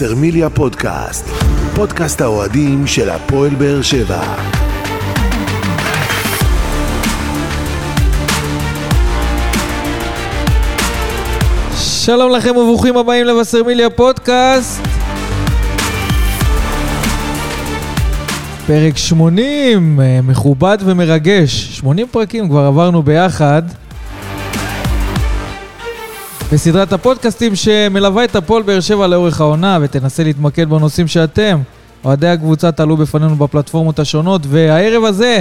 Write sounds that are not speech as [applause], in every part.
וסרמיליה פודקאסט, פודקאסט האוהדים של הפועל באר שבע. שלום לכם וברוכים הבאים לבשרמיליה פודקאסט. פרק 80, אה, מכובד ומרגש. 80 פרקים כבר עברנו ביחד. בסדרת הפודקאסטים שמלווה את הפועל באר שבע לאורך העונה ותנסה להתמקד בנושאים שאתם, אוהדי הקבוצה, תעלו בפנינו בפלטפורמות השונות, והערב הזה,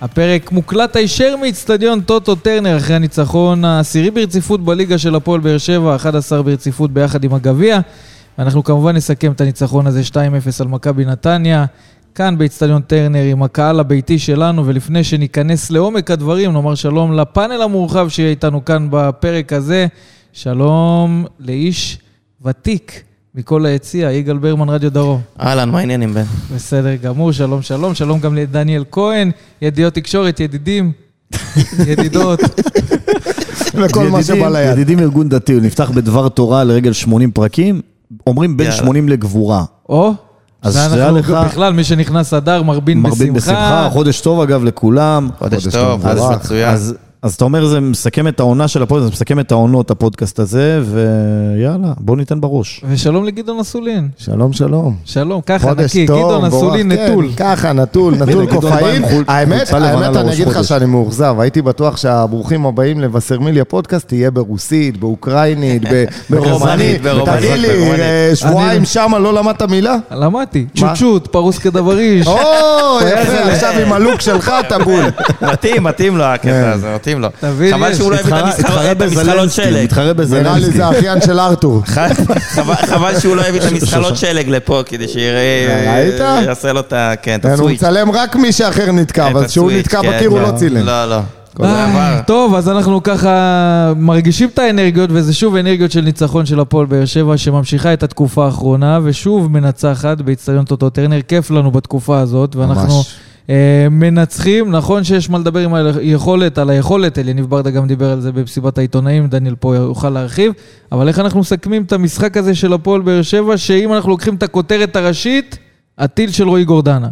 הפרק מוקלט הישר מאיצטדיון טוטו טרנר אחרי הניצחון העשירי ברציפות בליגה של הפועל באר שבע, 11 ברציפות ביחד עם הגביע. ואנחנו כמובן נסכם את הניצחון הזה 2-0 על מכבי נתניה, כאן באיצטדיון טרנר עם הקהל הביתי שלנו, ולפני שניכנס לעומק הדברים, נאמר שלום לפאנל המורחב שיהיה איתנו כאן בפרק הזה. שלום לאיש ותיק מכל היציע, יגאל ברמן, רדיו דרום. אהלן, מה העניינים בן? בסדר גמור, שלום שלום, שלום גם לדניאל כהן, ידיעות תקשורת, ידידים, [laughs] ידידות. וכל מה שבא ליד. ידידים ארגון דתי, הוא נפתח בדבר תורה לרגל 80 פרקים, אומרים בין יאללה. 80 לגבורה. או, אז שתהיה לך- בכלל, מי שנכנס אדר מרבין בשמחה, בשמחה. חודש טוב אגב לכולם. חודש טוב, חודש מצוין. אז- אז אתה אומר, זה מסכם את העונה של הפודקאסט, זה מסכם את העונות, הפודקאסט הזה, ויאללה, בוא ניתן בראש. ושלום לגדעון אסולין. שלום, שלום. שלום, ככה נקי, גדעון אסולין כן, נטול. ככה, נטול, נטול קופאין. האמת, האמת, אני אגיד לך. שאני מאוכזב. הייתי בטוח שהברוכים הבאים לבשרמיליה פודקאסט תהיה ברוסית, באוקראינית, ב- [laughs] ברומנית. תגיד לי. אה, שבועיים שמה לא למדת מילה? למדתי? צ'וצ'וט, פרוס כדבריש. או, [laughs] יפה, עכשיו עם הלוק שלך אתה בול. [laughs] מתאים, מתאים לו כן. הקטע הזה, מתאים לו. תבין, חבל יש. שהוא לא הביא את התחרה- המשחלות- שלג. נראה לי. זה האחיין של ארתור. [laughs] חבל שהוא לא הביא את המשחלות שלג לפה, כדי שיראה... ראית? יעשה לו את ה... כן, את כן, הוא הסוויץ'. מצלם רק מי שאחר נתקע, אבל כשהוא נתקע כן, בקיר הוא לא צילם. לא, לא. אה, טוב, אז אנחנו ככה מרגישים את האנרגיות, וזה שוב אנרגיות של ניצחון של הפועל באר שבע, שממשיכה את התקופה האחרונה, ושוב מנצחת באיצטדיון טוטו טרנר. כיף לנו בתקופה הזאת, ואנחנו ממש. אה, מנצחים. נכון שיש מה לדבר עם היכולת, על היכולת, אליניב ברדה גם דיבר על זה במסיבת העיתונאים, דניאל פה יוכל להרחיב, אבל איך אנחנו מסכמים את המשחק הזה של הפועל באר שבע, שאם אנחנו לוקחים את הכותרת הראשית, הטיל של רועי גורדנה.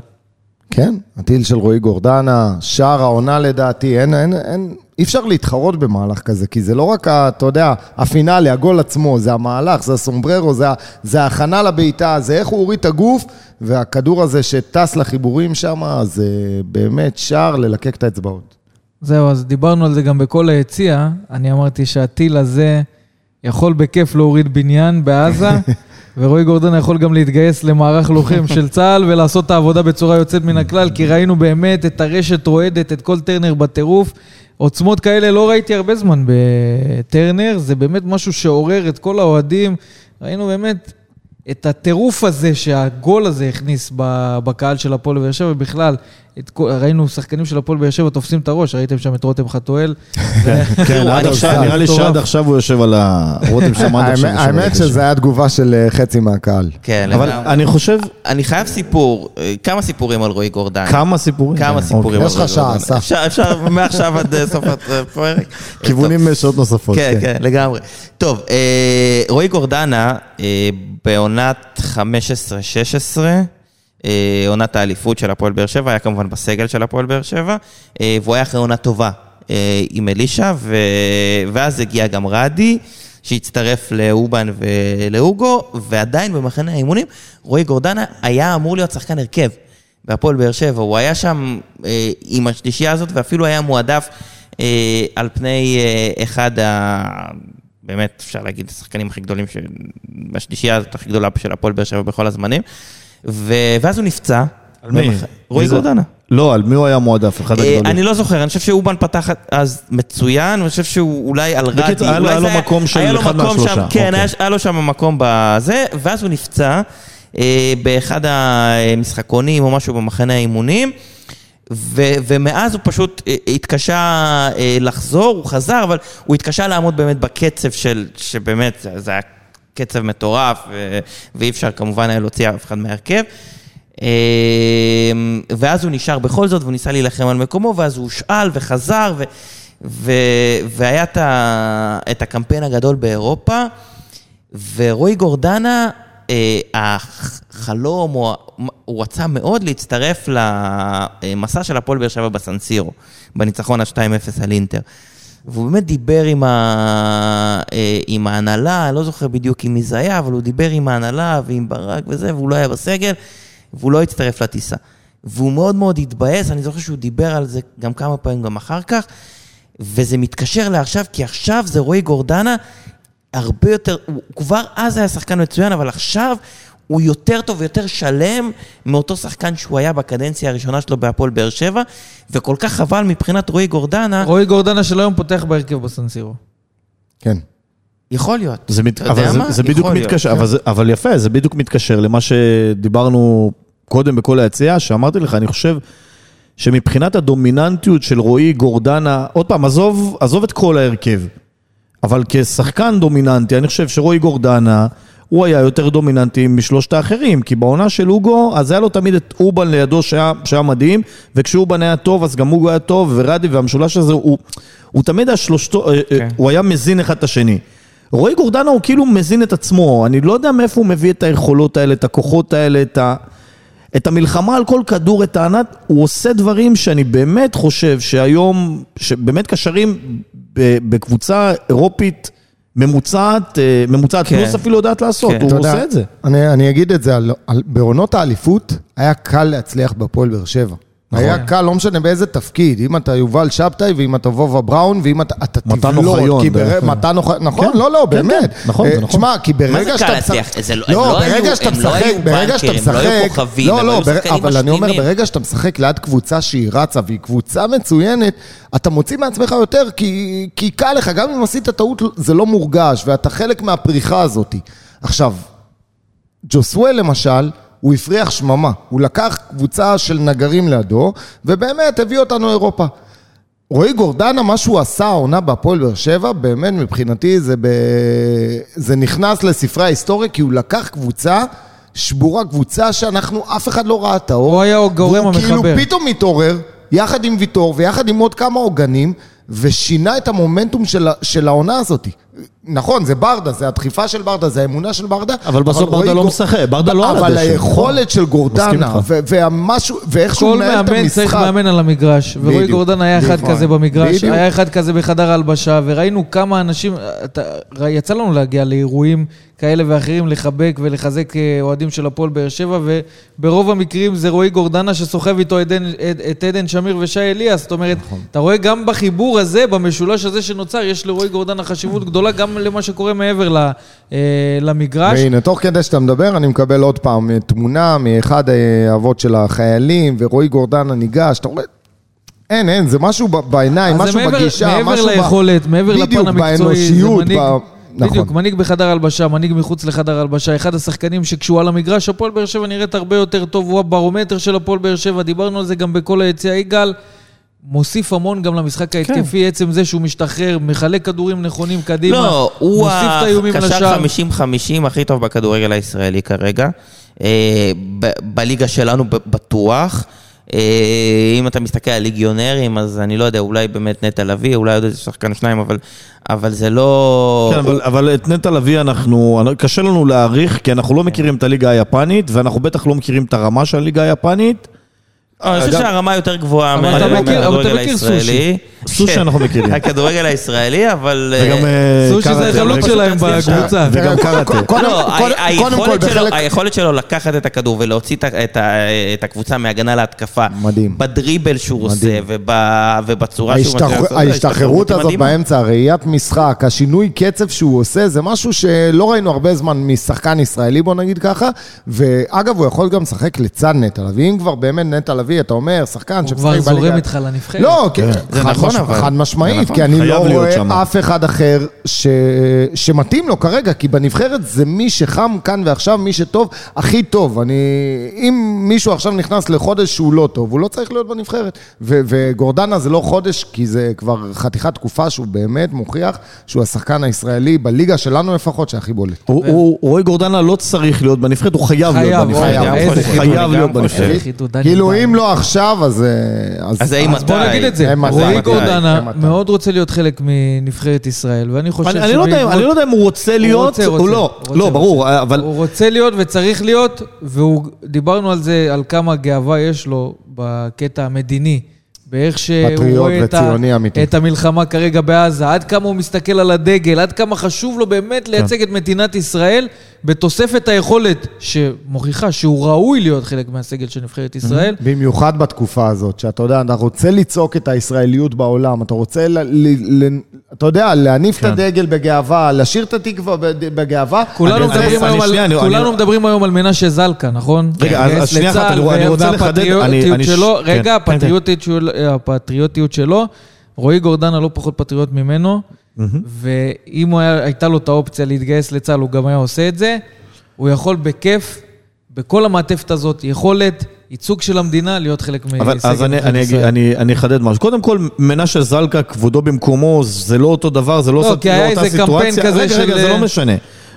כן, הטיל של רועי גורדנה, שער העונה לדעתי, אין, אין, אין, אי אפשר להתחרות במהלך כזה, כי זה לא רק, ה- אתה יודע, הפינאלי, הגול עצמו, זה המהלך, זה הסומבררו, זה, זה ההכנה לבעיטה, זה איך הוא הוריד את הגוף, והכדור הזה שטס לחיבורים שם, זה באמת שער ללקק את האצבעות. זהו, אז דיברנו על זה גם בכל היציע. אני אמרתי שהטיל הזה יכול בכיף להוריד בניין בעזה, [laughs] ורועי גורדון יכול גם להתגייס למערך לוחם של צה"ל ולעשות את העבודה בצורה יוצאת מן הכלל, כי ראינו באמת את הרשת רועדת, את כל טרנר בטירוף. עוצמות כאלה לא ראיתי הרבה זמן בטרנר, זה באמת משהו שעורר את כל האוהדים. ראינו באמת את הטירוף הזה שהגול הזה הכניס בקהל של הפועל באר שבע, ובכלל, ראינו שחקנים של הפועל באר שבע תופסים את הראש, ראיתם שם את רותם חתואל. [laughs] כן, [laughs] חושב- נראה לי. שעד עכשיו הוא יושב על ה... רותם שם עד עכשיו. האמת. שזה היה תגובה של אה, חצי מהקהל. כן, אבל. אני חושב, אני חייב סיפור, אה, כמה סיפורים על רועי גורדן. כמה סיפורים. כמה כן, סיפורים. יש לך על שעה, רועי גורדן. אסף. אפשר, אפשר מעכשיו עד אה, סוף הפרק. אוקיי. כיוונים שעות נוספות. כן, כן, לגמרי. טוב, רועי גורדנה, בעונת 15-16, אה, עונת האליפות של הפועל באר שבע, היה כמובן בסגל של הפועל באר שבע, אה, והוא היה אחרי עונה טובה אה, עם אלישע, ו... ואז הגיע גם רדי. שהצטרף לאובן ולאוגו, ועדיין במחנה האימונים, רועי גורדנה היה אמור להיות שחקן הרכב בהפועל באר שבע. הוא היה שם אה, עם השלישייה הזאת, ואפילו היה מועדף אה, על פני אה, אחד ה... באמת, אפשר להגיד, השחקנים הכי גדולים, ש... בשלישייה הזאת הכי גדולה של הפועל באר שבע בכל הזמנים. ו... ואז הוא נפצע. על מי? רועי? גורדנה. לא, על מי הוא היה מועדף? אחד אה, הגדולים. אני לא זוכר, אני חושב שאובן פתח אז מצוין, ואני חושב שהוא אולי על רדי. בקיצור, היה לו- מקום של אחד מהשלושה. כן, אוקיי. היה- לו שם מקום בזה, ואז הוא נפצע אה, באחד המשחקונים או משהו במחנה האימונים. ו- ומאז הוא פשוט אה, התקשה לחזור, הוא חזר, אבל הוא התקשה לעמוד באמת בקצב של, שבאמת, זה, זה היה קצב מטורף, ואי אפשר כמובן היה להוציא אף אחד מההרכב. אה, ואז הוא נשאר בכל זאת, והוא ניסה להילחם על מקומו, ואז הוא הושאל וחזר, ו- ו- והיה את, ה- את הקמפיין הגדול באירופה, ורועי גורדנה, אה, החלום, או, הוא רצה מאוד להצטרף למסע של הפועל באר שבע בסנסירו, בניצחון ה-2-0 על אינטר. והוא באמת דיבר עם, ה... אה, עם ההנהלה, אני לא זוכר בדיוק עם מי זה היה, אבל הוא דיבר עם ההנהלה ועם ברק וזה, והוא לא היה בסגל, והוא לא הצטרף לטיסה. והוא מאוד מאוד התבאס, אני זוכר שהוא דיבר על זה גם כמה פעמים גם אחר כך, וזה מתקשר לעכשיו, כי עכשיו זה רועי גורדנה הרבה יותר, הוא כבר אז היה שחקן מצוין, אבל עכשיו הוא יותר טוב ויותר שלם מאותו שחקן שהוא היה בקדנציה הראשונה שלו בהפועל באר שבע, וכל כך חבל מבחינת רועי גורדנה, רועי גורדנה של היום פותח בהרכב בסנסירו. כן. יכול להיות. זה מת... אתה אבל יודע זה, מה? זה בדיוק יכול להיות. כן. מתקשר, אבל, זה, אבל יפה, זה בדיוק מתקשר למה שדיברנו קודם בכל היציאה, שאמרתי לך, אני חושב שמבחינת הדומיננטיות של רועי גורדנה, עוד פעם, עזוב, עזוב את כל ההרכב, אבל כשחקן דומיננטי, אני חושב שרועי גורדנה, הוא היה יותר דומיננטי משלושת האחרים, כי בעונה של אוגו, אז היה לו תמיד את אובן לידו שהיה, שהיה מדהים, וכשאובן היה טוב, אז גם אוגו היה טוב, ורדי והמשולש הזה, הוא, הוא תמיד היה שלושתו, כן. כן. הוא היה מזין אחד את השני. רועי גורדנה הוא כאילו מזין את עצמו, אני לא יודע מאיפה הוא מביא את היכולות האלה, את הכוחות האלה, את, ה, את המלחמה על כל כדור, את הענת, הוא עושה דברים שאני באמת חושב שהיום, שבאמת קשרים בקבוצה אירופית ממוצעת, אה, ממוצעת כן. פלוס אפילו יודעת לעשות, כן. הוא יודע, עושה את זה. אני, אני אגיד את זה, על, על, בעונות האליפות היה קל להצליח בהפועל באר שבע. נכון. היה קל, לא משנה באיזה תפקיד, אם אתה יובל שבתאי, ואם אתה וובה בראון, ואם אתה, אתה מתן תבלוט, אוחיון. מתן אוחיון, נכון, כן. לא, לא, כן, באמת. כן, נכון, אה, זה נכון. תשמע, כי ברגע מה זה שאתה... קל משחק- להצליח? זה לא- הם לא, לא ברגע היו- שאתה הם לא משחק, היו ברגע שאתה בנקרים, הם לא היו משחק... כוכבים, לא, הם לא, היו שחקנים אבל אני אומר, משלימים. ברגע שאתה משחק ליד קבוצה שהיא רצה, והיא קבוצה מצוינת, אתה מוציא מעצמך יותר, כי, כי קל לך, גם אם עשית טעות, זה לא מורגש, ואתה חלק מהפריחה הזאת. עכשיו, ג'וסואל למשל, הוא הפריח שממה. הוא לקח קבוצה של נגרים לידו, ובאמת הביא אותנו אירופה. רועי גורדנה, מה שהוא עשה העונה בהפועל באר שבע, באמת מבחינתי זה, ב... זה נכנס לספרי ההיסטוריה, כי הוא לקח קבוצה שבורה, קבוצה שאנחנו, אף אחד לא ראה את האור. הוא היה הגורם והוא כאילו המחבר. פתאום מתעורר, יחד עם ויטור ויחד עם עוד כמה עוגנים, ושינה את המומנטום של, של העונה הזאת. נכון, זה ברדה, זה הדחיפה של ברדה, זה האמונה של ברדה. אבל בסוף ברדה לא גור- משחק, ברדה לא על אבל הדשא. היכולת של גורדנה, והמשהו, ואיך שהוא כל מנהל את המשחק. מאמן צריך מאמן על המגרש, ורועי. גורדן היה אחד. כזה במגרש. היה אחד כזה בחדר ההלבשה, וראינו כמה אנשים, אתה, יצא לנו להגיע לאירועים כאלה ואחרים, לחבק ולחזק אה, אוהדים של הפועל באר שבע, וברוב המקרים זה רועי גורדנה שסוחב איתו את עדן שמיר ושי אליאס, זאת אומרת, נכון. אתה רואה גם בחיבור הזה, במשולש הזה שנוצר, יש לרועי גורדנה חשיבות גדולה גם למה שקורה מעבר ל- אה, למגרש. והנה, תוך כדי שאתה מדבר, אני מקבל עוד פעם אה, תמונה מאחד האבות של החיילים, ורועי גורדנה ניגש, אתה רואה... אין, אין, זה משהו ב- בעיניים, משהו מעבר, בגישה, מעבר משהו ב... ליכולת, מעבר לפן בדיוק, המקצועי, זה מנהיג, ב... בדיוק, נכון. מנהיג בחדר הלבשה, מנהיג מחוץ לחדר הלבשה, אחד השחקנים שכשהוא על המגרש, הפועל באר שבע נראית הרבה יותר טוב, הוא הברומטר של הפועל באר שבע, דיברנו על זה גם בכל היציאה. יגאל מוסיף המון גם למשחק ההתקפי, עצם זה שהוא משתחרר, מחלק כדורים נכונים קדימה, לא, הוא מוסיף את האיומים הקשר לשער. 50-50 הכי טוב בכדורגל הישראלי כרגע. אה, ב- בליגה שלנו ב- בטוח. אה, אם אתה מסתכל על ליגיונרים, אז אני לא יודע, אולי באמת נטע לביא, אולי עוד איזה שחקן שניים, אבל, אבל זה לא... כן, אבל, אבל את נטע לביא אנחנו, קשה לנו להעריך, כי אנחנו לא מכירים את הליגה היפנית, ואנחנו בטח לא מכירים את הרמה של הליגה היפנית. אה, אני חושב שהרמה יותר גבוהה מהכדורגל הישראלי. סושי כן. אנחנו מכירים. הכדורגל הישראלי, אבל... אה, וגם אה, סושי זה קראטה, החלוץ אבל- שלהם בקבוצה. וגם קראטה. קודם- לא, היכולת שלו- בחלק- היכולת שלו לקחת את הכדור ולהוציא את הקבוצה מהגנה להתקפה. מדהים. בדריבל שהוא עושה ובצורה שהוא ההשתחררות הזאת. באמצע, הראיית משחק, השינוי קצב שהוא עושה, זה משהו שלא ראינו הרבה זמן משחקן ישראלי, בוא נגיד ככה. ואגב, הוא יכול גם לשחק לצד נטע לביא. אם כבר באמת נטע לביא, אתה אומר, שחקן הוא שמשחק כבר בליגה... זורם איתך לנבחרת. לא, כן, זה חד נכון, מש- אבל. חד משמעית, נכון. כי אני לא רואה שם. אף אחד אחר ש... שמתאים לו כרגע, כי בנבחרת זה מי שחם כאן ועכשיו, מי שטוב, הכי טוב. אני... אם מישהו עכשיו נכנס לחודש שהוא לא טוב, הוא לא צריך להיות בנבחרת. ו... וגורדנה זה לא חודש, כי זה כבר חתיכת תקופה שהוא באמת מוכיח שהוא השחקן הישראלי, בליגה שלנו לפחות, שהכי בולט. הוא- הוא- רועי גורדנה לא צריך להיות בנבחרת, הוא חייב להיות בנבחרת. חידוד, חייב אני להיות בנבחרת. כאילו. אם לא עכשיו, אז... אז האם אז בוא? נגיד את זה, רועי גורדנה כמטרה. מאוד רוצה להיות חלק מנבחרת ישראל, ואני חושב אני, אני, לא יודע, אני לא יודע אם הוא רוצה להיות, רוצה, או רוצה, לא. רוצה, לא, ברור, אבל... הוא רוצה להיות וצריך להיות, ודיברנו על זה, על כמה גאווה יש לו בקטע המדיני. באיך שהוא רואה את, ה. את המלחמה כרגע בעזה, עד כמה הוא מסתכל על הדגל, עד כמה חשוב לו באמת כן. לייצג את מדינת ישראל, בתוספת היכולת שמוכיחה שהוא ראוי להיות חלק מהסגל של נבחרת ישראל. במיוחד בתקופה הזאת, שאתה יודע, אתה רוצה לצעוק את הישראליות בעולם, אתה רוצה, ל, ל, ל, אתה יודע, להניף כן. את הדגל בגאווה, לשיר את התקווה בגאווה. כולנו, אני- מדברים, אני- היום שנייה, על, אני- כולנו אני- מדברים היום על מנשה זלקה, נכון? רגע, אז- שנייה אחת, לצה"ל, אני- אני רוצה לחדד, אני- אני- שלו, כן, רגע, כן, כן. הפטריוטיות שלו- הפטריוטיות שלו, רועי גורדנה לא פחות פטריוט ממנו, ואם היה- הייתה לו את האופציה להתגייס לצה"ל, הוא גם היה עושה את זה. הוא יכול בכיף, בכל המעטפת הזאת, יכולת, ייצוג של המדינה, להיות חלק מסגל אבל אז אני, נבחרת אני, אגיד- ישראל. אני, אני אחדד משהו. קודם כל, מנשה זלקה, כבודו במקומו, זה לא אותו דבר, זה לא, לא, זאת- כי היה אותה איזה קמפיין סיטואציה. כזה רגע, רגע, של- זה לא משנה.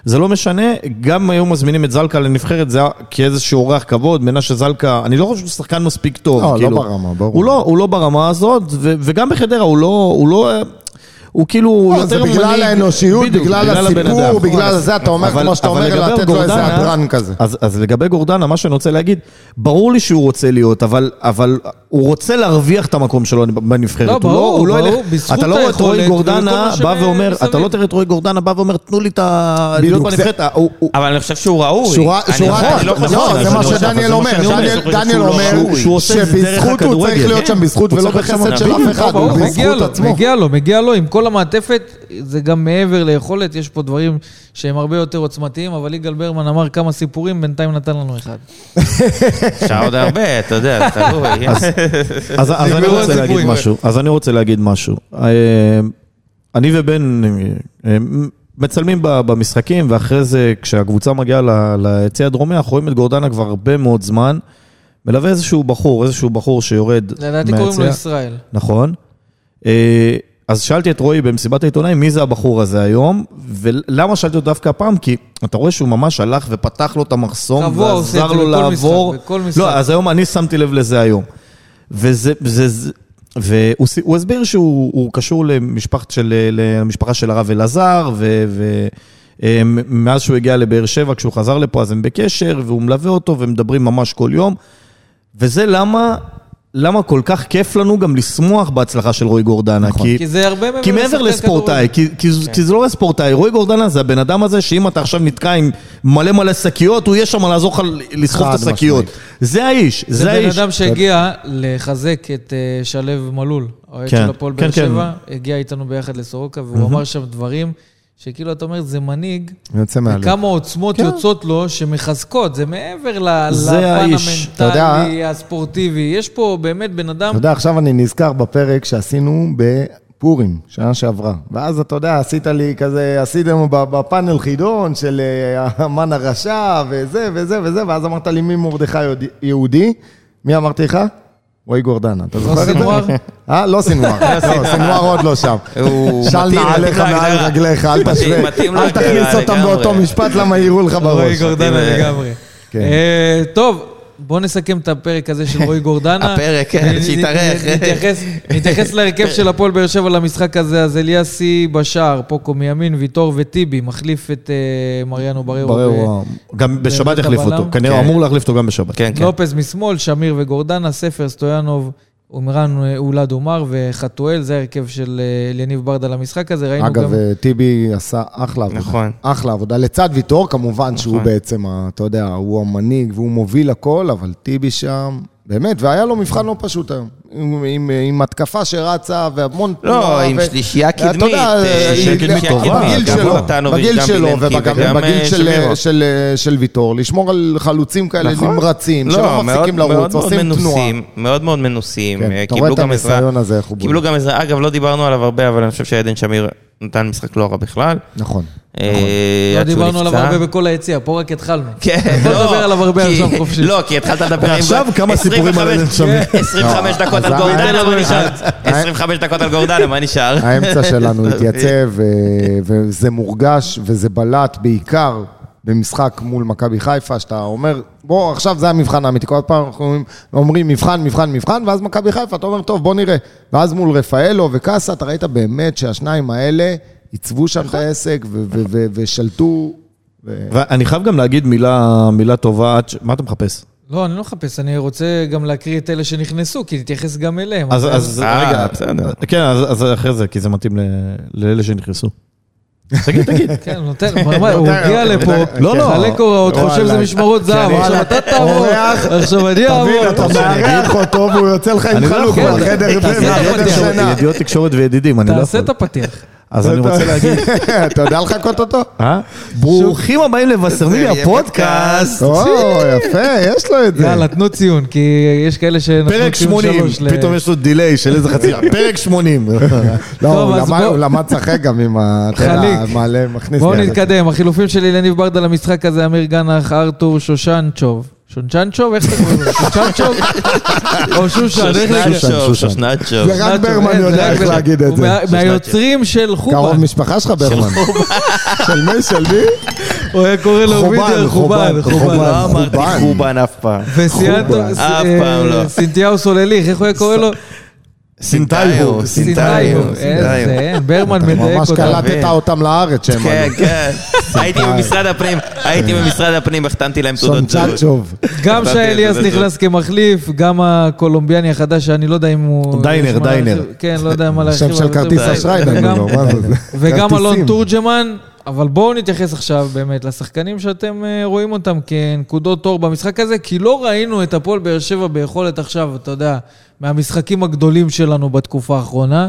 זה לא משנה, גם היו מזמינים את זלקה לנבחרת, זה היה כאיזשהו אורח כבוד, מנשה זלקה, אני לא חושב שהוא שחקן מספיק טוב. לא, לא כאילו. ברמה, ברור. הוא לא, הוא לא ברמה הזאת, ו, וגם בחדרה הוא לא, הוא לא, הוא כאילו לא, זה יותר בגלל מנהיג- האנושיות, בדיוק, בגלל הבן הסיפור. בגלל זה, אתה אומר, אבל- כמו שאתה אבל אומר, לתת לו איזה הדרן כזה. אז, אז לגבי גורדנה, מה שאני רוצה להגיד, ברור לי שהוא רוצה להיות, אבל, אבל הוא רוצה להרוויח את המקום שלו בנבחרת. לא, הוא ברור, לא ברור, בזכות אתה לא רואה את רועי היכולת גורדנה בא ואומר. אתה לא תראה את רועי גורדנה בא ואומר, תנו לי את ה... להיות זה- בנבחרת. אבל אני חושב שהוא ראוי. אני לא לא, שאני- זה מה שדניאל זה אומר, דניאל- לא אומר זה שבזכות הוא. צריך להיות שם בזכות ולא בחסד של אף אחד, הוא מגיע בזכות לו, עצמו. מגיע לו, מגיע לו, עם כל המעטפת, זה גם מעבר ליכולת, יש פה דברים שהם הרבה יותר עוצמתיים, אבל יגאל ברמן אמר כמה סיפורים, בינתיים נתן לנו אחד. אפשר עוד הרבה, אתה יודע, תלוי. [laughs] אז, אני רוצה להגיד. משהו. אז אני רוצה להגיד משהו. אה, אני ובן אה, מצלמים במשחקים, ואחרי זה, כשהקבוצה מגיעה ל- ליציע הדרומי, אנחנו רואים את גורדנה כבר הרבה מאוד זמן. מלווה איזשהו בחור, איזשהו בחור שיורד לדעתי קוראים לו. ישראל. נכון. אז שאלתי את רועי במסיבת העיתונאים, מי זה הבחור הזה היום? ולמה שאלתי אותו דווקא הפעם? כי אתה רואה שהוא ממש הלך ופתח לו את המחסום, קבוע, ועזר לו לעבור. בכל משחק. לא, אז היום אני שמתי לב לזה היום. וזה, זה, זה, והוא הסביר שהוא הוא קשור למשפחת של, למשפחה של הרב אלעזר, ו... ו מאז שהוא הגיע לבאר שבע, כשהוא חזר לפה, אז הם בקשר, והוא מלווה אותו, ומדברים ממש כל יום. וזה למה, למה כל כך כיף לנו גם לשמוח בהצלחה של רועי גורדנה. נכון. כי, כי זה הרבה מעבר כי מעבר לספורטאי, כדורגל. כי, כי, כי זה לא ספורטאי, רועי גורדנה זה הבן אדם הזה שאם אתה עכשיו נתקע עם מלא מלא שקיות, הוא יהיה שם לעזור לך לסחוב את השקיות. זה האיש, זה זה בן האיש. אדם שהגיע לחזק את אה, שלו מלול, האוהד כן, של הפועל באר כן, כן. שבע, הגיע איתנו ביחד לסורוקה, והוא אמר שם דברים שכאילו, אתה אומר, זה מנהיג, יוצא מהלב. וכמה עוצמות כן. יוצאות לו שמחזקות, זה מעבר ל- זה לפן האיש. אתה יודע- המנטלי, הספורטיבי. יש פה באמת בן אדם... אתה יודע, עכשיו אני נזכר בפרק שעשינו בפורים, שנה שעברה. ואז אתה יודע, עשית לי כזה, עשיתם בפאנל חידון של אה, המן הרשע וזה וזה וזה, ואז אמרת לי מי מרדכי יהודי? מי אמרתי לך? רועי גורדנה. אתה זוכר את זה? סינואר? אה? לא סינואר. לא, סינואר עוד לא שם. של נעליך מעל. רגליך, אל תשווה. אל תכניס אותם. באותו משפט, למה יירו לך רועי בראש. גורדנה מתאים, לגמרי. כן. אה, טוב, בואו נסכם את הפרק הזה של רועי גורדנה. [laughs] הפרק, כן, שיתארך. נתייחס- להרכב של הפועל באר שבע למשחק הזה, אז אליאסי בשער, פוקו מימין, ויטור וטיבי, מחליף את אה, מריאנו בררו. ברור, גם בשבת הבלם? אותו. כנראה כן. אמור להחליף אותו גם בשבת. כן, כן. לופז משמאל, שמיר וגורדנה, ספר, סטויאנוב, עומרן אה, אולד עומר וחתואל, זה ההרכב של אה, אליניב ברדה למשחק הזה. ראינו אגב, גם... אה, טיבי עשה אחלה עבודה. נכון. אחלה עבודה. לצד ויטור, כמובן שהוא נכון. בעצם, ה- אתה יודע, הוא המנהיג והוא מוביל הכל, אבל טיבי שם, באמת, והיה לו מבחן לא פשוט היום. עם, עם, עם התקפה שרצה והמון לא, עם ו- שלישייה אתה יודע, קדמית. אה, שלישייה קדמית טובה. בגיל שלו, נתנוביץ', בגיל שלו, וילנסקי וגם וגם, בגיל אה, של. של, של ויטור, לשמור על חלוצים כאלה נכון. נמרצים, לא, שלא מפסיקים לרוץ, מאוד עושים תנועה. מנוסים, מאוד מאוד מנוסים. כן, אה, אתה רואה את. הניסיון הזה, איך הוא קיבלו גם עזרה. אגב, לא דיברנו עליו הרבה, אבל אני חושב שעדן שמיר נתן משחק לא רע בכלל. נכון. אה, לא עד שהוא דיברנו עליו. הרבה בכל היציע, פה רק התחלנו. כן, בוא לא, נדבר עליו הרבה כי- עכשיו חופשי. לא, כי התחלת לדבר עם... ועכשיו כמה סיפורים על שמיר. [laughs] 25 דקות אז על גורדנה, מה נשאר? 25 דקות על גורדנה, מה נשאר? האמצע שלנו [laughs] התייצב, ו- וזה מורגש וזה בלט בעיקר במשחק מול מכבי חיפה, שאתה אומר, בוא, עכשיו זה המבחן האמיתי. כל פעם אנחנו אומרים- אומרים מבחן, מבחן, מבחן, ואז מכבי חיפה, אתה אומר, טוב, בוא נראה. ואז מול רפאלו וקאסה, אתה ראית באמת שהשניים האלה עיצבו שם את העסק ו- ו- ושלטו. ואני חייב גם להגיד מילה, מילה טובה, מה אתה מחפש? לא, אני לא מחפש, אני רוצה גם להקריא את אלה שנכנסו, כי נתייחס גם אליהם. אז, אז אה, רגע, בסדר. כן, אז, אז אחרי זה, כי זה מתאים ל- לאלה שנכנסו. [laughs] תגיד, תגיד. כן, נותן, מה, הוא [laughs] הגיע לפה, לא, לא. חלק הוראות, חושב שזה. משמרות זהב, עכשיו אתה תעבור, עכשיו אני אעבור. תבין, אתה מארח אותו והוא יוצא לך עם לא חלוק תעשה הפתיח. שינה. ידיעות תקשורת וידידים, אני לא תעשה יכול. את הפתיח. אז אני רוצה להגיד, [laughs] אתה יודע לחכות אותו? אה? ברוכים הבאים לבשרמיליה פודקאסט. או, יפה, יש לו את זה. יאללה, תנו ציון, כי יש כאלה שנתנו פרק ציון 80, שלוש ל- פתאום יש לו דיליי של איזה חצי, פרק 80. [laughs] לא, הוא למד- לשחק גם עם ה... חליק. מעלה, מכניס בואו נתקדם, החילופים של אליניב ברדה למשחק הזה, אמיר גנח, ארתור, שושנצ'וב. שושנצ'וב? איך אתה קורא לו? שושנצ'וב? [laughs] או שושן? שושנצ'וב, שושן. שושנצ'וב. זה רק ברמן יודע איך. להגיד את הוא זה. מה- מהיוצרים של קרוב חובן. משפחה שלך ברמן. של מי? של מי? הוא היה קורא לו וידאו חובן, חובן, חובן. לא אמרתי חובן. אף פעם. חובן. אף פעם לא. סינתיהו סולליך, איך הוא היה קורא לו? סינטאיו, סינתאיו. איזה, ברמן מדייק ממש אותה. קלטת אותם לארץ שהם כן, עלו. כן. הייתי במשרד הפנים, הייתי במשרד הפנים, החתמתי להם תעודות זהות. סונצ'צ'וב. גם הבנתי שי את אליאס זה, נכנס כמחליף, גם הקולומביאני החדש, שאני לא יודע אם הוא... דיינר, דיינר. כן, לא יודע מה להרחיב. שם של כרטיס אשראי וגם- נתנו לו, מה זה? וגם אלון. תורג'מן, אבל בואו נתייחס עכשיו באמת לשחקנים שאתם אה, רואים אותם כנקודות אור במשחק הזה, כי לא ראינו את הפועל באר שבע ביכולת עכשיו, אתה יודע, מהמשחקים הגדולים שלנו בתקופה האחרונה.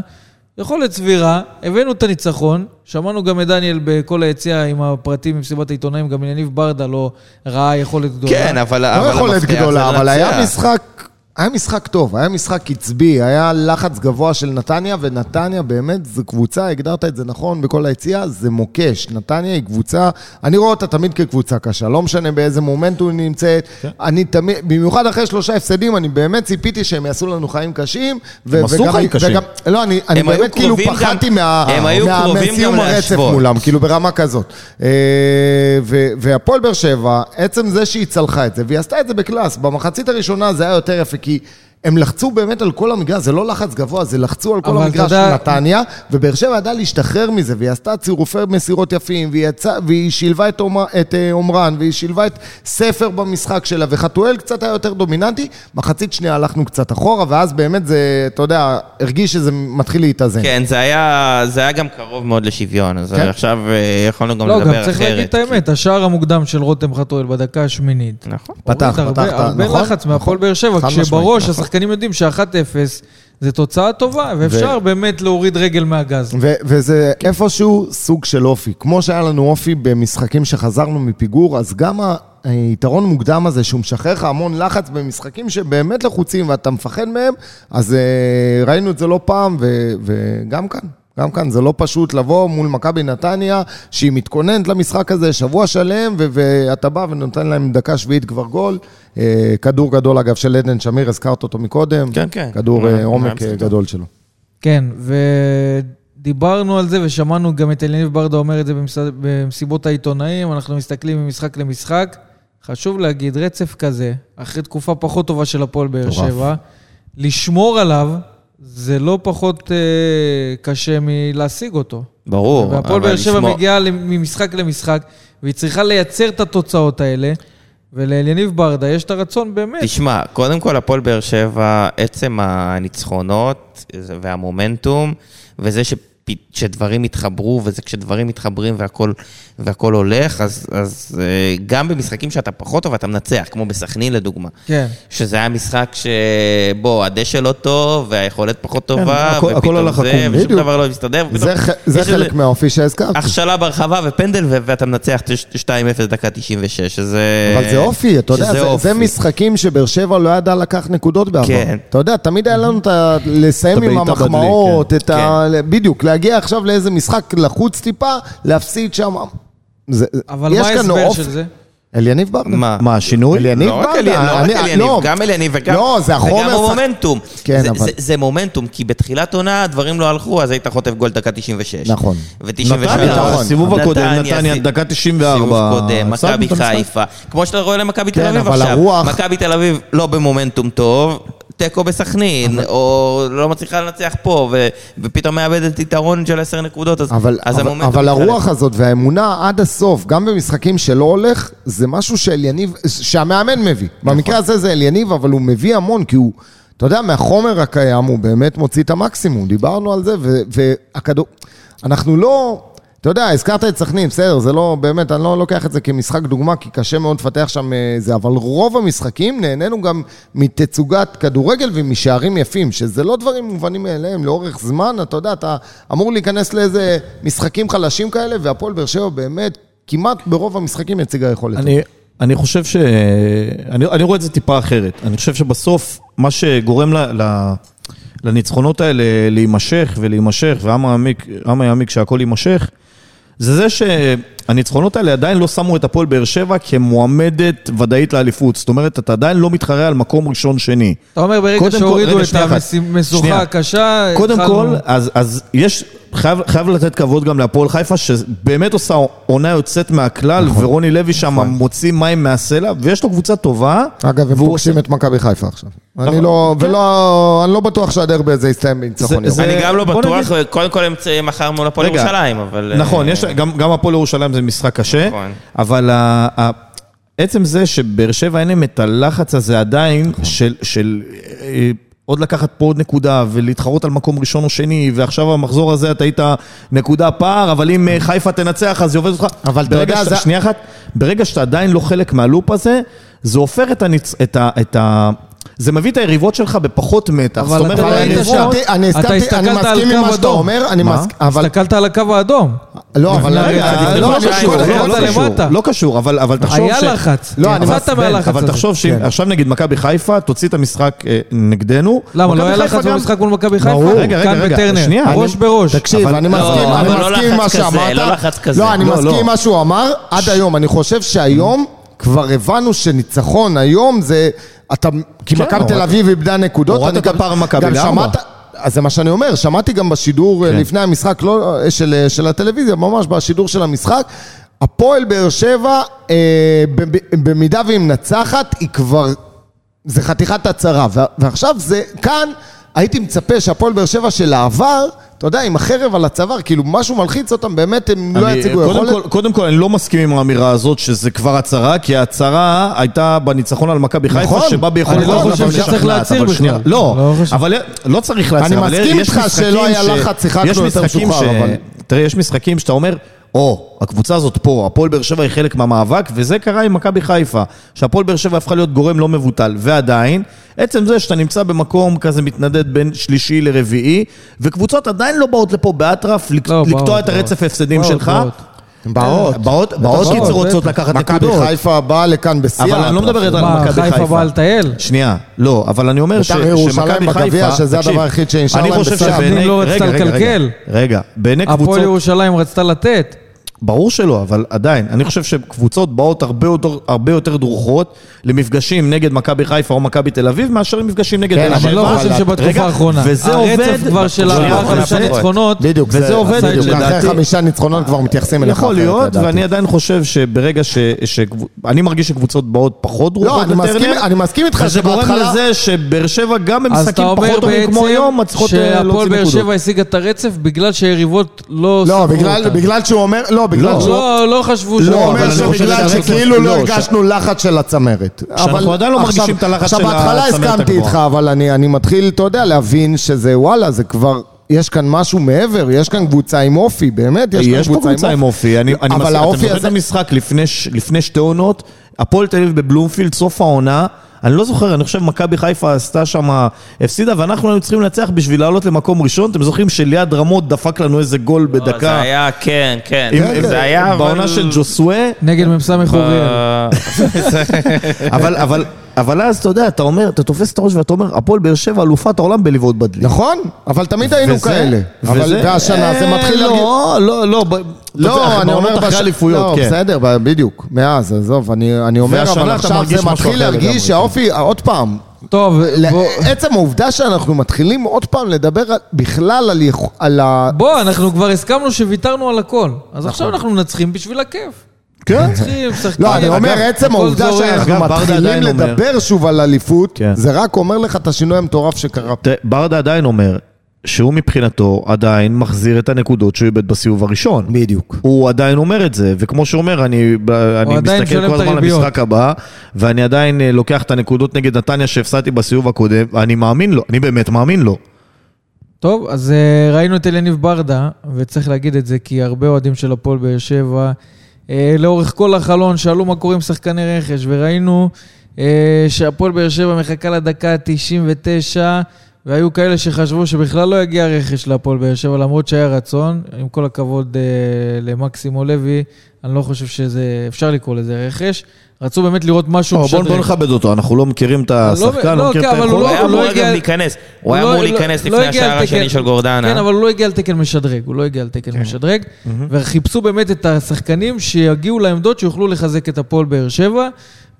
יכולת סבירה, הבאנו את הניצחון, שמענו גם את דניאל בכל היציאה עם הפרטים ממסיבת העיתונאים, גם יניב ברדה לא ראה יכולת גדולה. כן, אבל לא אבל יכולת גדולה, אבל היה. משחק... היה משחק טוב, היה משחק קצבי, היה לחץ גבוה של נתניה, ונתניה באמת זו קבוצה, הגדרת את זה נכון בכל היציאה, זה מוקש. נתניה היא קבוצה, אני רואה אותה תמיד כקבוצה קשה, לא משנה באיזה מומנטום היא נמצאת. אני תמיד, במיוחד אחרי שלושה הפסדים, אני באמת ציפיתי שהם יעשו לנו חיים קשים. ו- הם עשו וגם- חיים קשים. וגם- לא, אני אני באמת כאילו גם- פחדתי מה- הם היו מה- קרובים מסיום גם הרצף. מולם, כאילו ברמה כזאת. אה, והפועל באר שבע, עצם זה שהיא צלחה את זה, והיא עשתה את זה בקלאס, במחצית הראשונה זה היה יותר יפה, כי הם לחצו באמת על כל המגרש, זה לא לחץ גבוה, זה לחצו על כל המגרש של נתניה, ובאר שבע ידעה להשתחרר מזה, והיא עשתה צירופי מסירות יפים, והיא, יצא, והיא שילבה את, עומר, את אה, עומרן, והיא שילבה את ספר במשחק שלה, וחתואל קצת היה יותר דומיננטי, מחצית שנייה הלכנו קצת אחורה, ואז באמת זה, אתה יודע, הרגיש שזה מתחיל להתאזן. כן, זה היה, זה היה גם קרוב מאוד לשוויון, אז כן. עכשיו אה, יכולנו גם לא, לדבר גם אחרת. צריך להגיד את האמת, השער המוקדם של רותם חתואל בדקה השמינית. נכון. פתח, פתח, הרבה, הרבה נכון, לחץ מהפועל באר שבע, כשבראש נכון. השחקנים יודעים ש-1-0 זה תוצאה טובה, ואפשר באמת להוריד רגל מהגז. ו- וזה איפשהו סוג של אופי. כמו שהיה לנו אופי במשחקים שחזרנו מפיגור, אז גם היתרון מוקדם הזה, שהוא משחרר לך המון לחץ במשחקים שבאמת לחוצים ואתה מפחד מהם, אז אה, ראינו את זה לא פעם, ו- וגם כאן. גם כאן זה לא פשוט לבוא מול מכבי נתניה, שהיא מתכוננת למשחק הזה שבוע שלם, ו- ואתה בא ונותן להם דקה שביעית כבר גול. אה, כדור גדול, אגב, של עדן שמיר, הזכרת אותו מקודם. כן, כן. כדור אה, מה- עומק מה אה? גדול שלו. כן, ודיברנו על זה ושמענו גם את אליניב ברדה אומר את זה במס... במסיבות העיתונאים, אנחנו מסתכלים ממשחק למשחק. חשוב להגיד, רצף כזה, אחרי תקופה פחות טובה של הפועל באר. שבע, לשמור עליו זה לא פחות אה, קשה מלהשיג אותו. ברור. והפועל באר שבע לשמור- מגיעה ממשחק למשחק, והיא צריכה לייצר את התוצאות האלה, ולאליניב ברדה יש את הרצון באמת. תשמע, קודם כל הפועל באר שבע, עצם הניצחונות והמומנטום, וזה ש... שדברים יתחברו, וזה כשדברים מתחברים והכל, והכל הולך, אז, אז אה, גם במשחקים שאתה פחות טוב, אתה מנצח, כמו בסכנין לדוגמה. כן. שזה היה משחק שבו הדשא לא טוב, והיכולת פחות טובה, הכל- הכל ופתאום הלך זה. ושום בדיוק. דבר לא מסתדר, ופתאום זה, ח- זה חלק מהאופי שהזכרתי. הכשלה ברחבה ופנדל, ו- ואתה מנצח 2-0 דקה 96, שזה... אבל זה אופי, אתה יודע, זה, אופי. זה משחקים שבאר שבע לא ידע לקח נקודות בעבר. כן. אתה יודע, תמיד היה לנו את ה... לסיים עם המחמאות, בדלי, את ה... בדיוק, להגיע עכשיו לאיזה משחק לחוץ טיפה, להפסיד שם. זה, אבל יש מה ההסבר של זה? אליניב ברדה. מה? מה, השינוי? אליניב לא רק ברדה. אליניב, לא רק אני- אליניב, לא. גם אליניב וגם... לא, זה החומר וגם המומנטום. כן, זה- אבל- זה- זה מומנטום, כי בתחילת עונה הדברים לא הלכו, אז היית חוטף גול דקה 96. נכון. ו-93. נתניה, נכון. הסיבוב הקודם, נתניה, דקה 94. סיבוב קודם, מכבי. חיפה. כמו שאתה רואה למכבי תל כן, אביב אבל עכשיו. הרוח- מכבי תל אביב לא במומנטום טוב. תיקו בסכנין, או לא מצליחה לנצח פה, ו- ופתאום מאבדת יתרון של 10 נקודות, אז אבל, אז אבל, המומנטום אבל. הרוח הזאת והאמונה עד הסוף, גם במשחקים שלא הולך, זה משהו שאליניב, שהמאמן מביא. נכון. במקרה הזה זה אליניב, אבל הוא מביא המון, כי הוא, אתה יודע, מהחומר הקיים הוא באמת מוציא את המקסימום, דיברנו על זה, והכדור... אנחנו לא... אתה יודע, הזכרת את סכנין, בסדר, זה לא, באמת, אני לא לוקח את זה כמשחק דוגמה, כי קשה מאוד לפתח שם אה, זה, אבל רוב המשחקים נהנינו גם מתצוגת כדורגל ומשערים יפים, שזה לא דברים מובנים מאליהם, לאורך זמן, אתה יודע, אתה אמור להיכנס לאיזה משחקים חלשים כאלה, והפועל באר שבע באמת, כמעט ברוב המשחקים הציגה יכולת. אני, אני חושב ש... אני, אני רואה את זה טיפה אחרת. אני חושב שבסוף, מה שגורם ל, ל, לניצחונות האלה להימשך ולהימשך, העם יעמיק שהכל יימשך, זה זה שהניצחונות האלה עדיין לא שמו את הפועל באר שבע כמועמדת ודאית לאליפות. זאת אומרת, אתה עדיין לא מתחרה על מקום ראשון-שני. אתה אומר ברגע שהורידו את. המשוכה. הקשה, קודם כל, אז, אז יש, חייב, חייב לתת כבוד גם להפועל חיפה, שבאמת עושה עונה יוצאת מהכלל, נכון, ורוני לוי שם נכון. מוציא מים מהסלע, ויש לו קבוצה טובה. אגב, הם פוגשים את מכבי חיפה עכשיו. נכון, אני לא, כן. ולא, אני לא בטוח שהדרבי הזה יסתיים בניצחון אני גם לא בטוח, נגיד- קודם כל הם צריכים מחר מול הפועל ירושלים, אבל... נכון, אה, יש, גם, גם הפועל ירושלים זה משחק קשה, נכון. אבל ה, ה, עצם זה שבאר שבע אין להם את הלחץ הזה עדיין, של, של אה, עוד לקחת פה עוד נקודה ולהתחרות על מקום ראשון או שני, ועכשיו המחזור הזה אתה היית נקודה פער, אבל אם אה, חיפה תנצח אז זה עובד אותך. אבל ברגע שאתה- זה- שנייה אחת, ברגע שאתה עדיין לא חלק מהלופ הזה, זה הופך את, הניצ... את, ה... את ה... זה מביא את היריבות שלך בפחות מתח. אבל זאת אומרת, אתה לא. אני הסכמתי, אני הסתכלת על מסכים עם מה שאתה. אומר, אני? מסכים, אבל... הסתכלת על הקו האדום. לא, אבל... רגע, אני- לא, לא חודשיים, קשור, אבל לא, לא קשור. לא קשור, אבל, אבל תחשוב היה ש... לחץ. לא, אני יצאת מהלחץ אבל הזה. תחשוב שאם כן. נגיד מכבי חיפה, תוציא את המשחק אה, נגדנו. למה, לא היה לחץ במשחק מול מכבי חיפה? ברור. רגע, רגע, רגע, שנייה. ראש אני- בראש. תקשיב, אבל- אני לא, מסכים, אבל אני לא מסכים עם מה לחץ כזה, שאמרת. לא לחץ כזה. לא, אני לא, מסכים לא. עם מה שהוא אמר עד היום. אני חושב שהיום כבר הבנו שניצחון היום זה... אתה... כי כן, מכבי תל אביב איבדה נקודות. הורדת אני את הפער ממכבי לארבע. אז זה מה שאני אומר, שמעתי גם בשידור כן. לפני המשחק, לא של, של הטלוויזיה, ממש בשידור של המשחק. הפועל באר שבע, אה, במידה והיא מנצחת, היא כבר זה חתיכת הצהרה, ועכשיו זה, כאן הייתי מצפה שהפועל באר שבע של העבר, אתה יודע, עם החרב על הצוואר, כאילו משהו מלחיץ אותם, באמת הם לא אני- יציגו קודם יכולת. כל- קודם כל, אני לא מסכים עם האמירה הזאת שזה כבר הצהרה, כי ההצהרה הייתה בניצחון על מכבי חיפה, נכון. שבא ביכולת אני לא חושב שצריך להצהיר בכלל. לא, לא. אבל לא צריך להצהיר. אני מסכים איתך שלא היה לחץ, שיחקנו יש יותר משוחרר, אבל- תראה, יש משחקים שאתה אומר, או, הקבוצה הזאת פה, הפועל באר שבע היא חלק מהמאבק, וזה קרה עם מכבי חיפה, שהפועל באר שבע הפכה להיות גורם לא מבוטל, ועדיין, עצם זה שאתה נמצא במקום כזה מתנדד בין שלישי לרביעי, וקבוצות עדיין לא באות לפה באטרף לק- לא, לקטוע באות, את הרצף. ההפסדים שלך. באות. באות. באות, באות כי רוצות. לקחת מכבי נקודות. חיפה באה לכאן בשיא. אבל אני לא מדבר על מה, מכבי חיפה חיפה. באה לטייל? שנייה, לא, אבל אני אומר ש- בית"ר ירושלים שמכבי בגביע, חיפה, שזה הדבר היחיד שנשאר אני להם חושב בסדר. שבעיני- הפנים לא רצתה רגע, רגע, רגע, לקלקל. רגע, בעיני הפועל קבוצות, ירושלים רצתה לתת. ברור שלא, אבל עדיין, אני חושב שקבוצות באות הרבה יותר, הרבה יותר דרוכות למפגשים נגד מכבי חיפה או מכבי תל אביב, מאשר למפגשים נגד כן, אבל אני לא. חושב שבתקופה האחרונה. וזה הרצף עובד, כבר של שנייה, ארבעה אבל חמישה זה- ניצחונות. בדיוק, וזה זה- עובד, בדיוק, אחרי לדעתי- חמישה ניצחונות כבר מתייחסים אליך יכול להיות, לדעתי. ואני עדיין חושב שברגע ש... אני מרגיש שקבוצות באות פחות לא, דרוכות אני מסכים- לטרנר, אני מסכים איתך וזה גורם שבהתחלה... לזה שבאר שבע גם במשחקים פחות טובים כמו היום, מצליחות אה, להוציא שהפועל באר נקודות. שבע השיגה את הרצף בגלל שהיריבות לא לא, ספרו בגלל- אותה. בגלל שהוא אומר... לא, בגלל שהוא... לא, לא חשבו לא, שהוא הוא אבל אומר אני חושב שבגלל שכאילו לא לא, הרגשנו לחץ של הצמרת. שאנחנו אבל עדיין לא עכשיו- מרגישים את הלחץ עכשיו, של בהתחלה הצמרת הסכמתי הגבוהה. איתך, אבל אני אני מתחיל, אתה יודע, להבין שזה וואלה, זה כבר... יש כאן משהו מעבר, יש כאן קבוצה עם אופי, באמת, יש כאן יש פה קבוצה עם אופי, אני, אני אבל מסכים, האופי אתם זוכרים את. המשחק לפני, ש- לפני שתי עונות, הפועל תל אביב בבלומפילד, סוף העונה, אני לא זוכר, אני חושב מכבי חיפה עשתה שם, הפסידה, ואנחנו היינו צריכים לנצח בשביל לעלות למקום ראשון, אתם זוכרים שליד רמות דפק לנו איזה גול לא, זה בדקה, היה, כן, כן. עם- זה היה, אבל... בעונה של ג'וסווה, נגד מ"ס אוריאל. ב- אבל, אבל אז, אתה יודע, אתה אומר, אתה תופס את הראש ואתה אומר, הפועל באר שבע אלופת העולם בלבעוט בדלי. נכון, אבל תמיד היינו וזה- כאלה. אבל וזה- והשנה זה אה, מתחיל להרגיש... לא, לא, לא, לא, אני אומר... אחרי אליפויות, לא, כן. בסדר, בדיוק. מאז, עזוב, אני אני אומר, אבל עכשיו זה מתחיל להרגיש שהאופי, עוד פעם, טוב, בוא, עצם העובדה שאנחנו מתחילים עוד פעם לדבר בכלל על ה... בוא, אנחנו כבר הסכמנו שוויתרנו על הכל. אז עכשיו אנחנו מנצחים בשביל הכיף. כן. מנצחים, משחקים. לא, אני אומר, עצם העובדה. שאנחנו מתחילים לדבר שוב על אליפות, כן. זה רק אומר לך את השינוי המטורף שקרה פה. ברדה עדיין אומר שהוא מבחינתו עדיין מחזיר את הנקודות שהוא איבד בסיבוב הראשון. בדיוק. הוא עדיין אומר את זה, וכמו שהוא אומר, אני, ב- אני מסתכל כל הזמן הריביות. למשחק הבא, ואני עדיין אה, לוקח את הנקודות נגד נתניה שהפסדתי בסיבוב הקודם, ואני מאמין לו, אני באמת מאמין לו. טוב, אז אה, ראינו את אליניב ברדה, וצריך להגיד את זה כי הרבה אוהדים של הפועל באר שבע, לאורך כל החלון שאלו מה קורה עם שחקני רכש, וראינו אה, שהפועל באר שבע מחכה לדקה ה-99, והיו כאלה שחשבו שבכלל לא יגיע רכש להפועל באר שבע, למרות שהיה רצון. עם כל הכבוד אה, למקסימו לוי, אני לא חושב שזה, אפשר לקרוא לזה רכש. רצו באמת לראות משהו לא, בוא נכבד אותו, אנחנו לא מכירים את השחקן, לא, לא מכירים כן, את אבל הוא הוא לא- היכולת. היה אמור אגב להיכנס, הוא היה לא- אמור לא- להיכנס לא לפני השער השני של גורדנה. כן, אבל הוא לא הגיע על תקן משדרג, הוא לא הגיע על תקן משדרג, וחיפשו באמת את השחקנים שיגיעו לעמדות שיוכלו לחזק את הפועל באר שבע,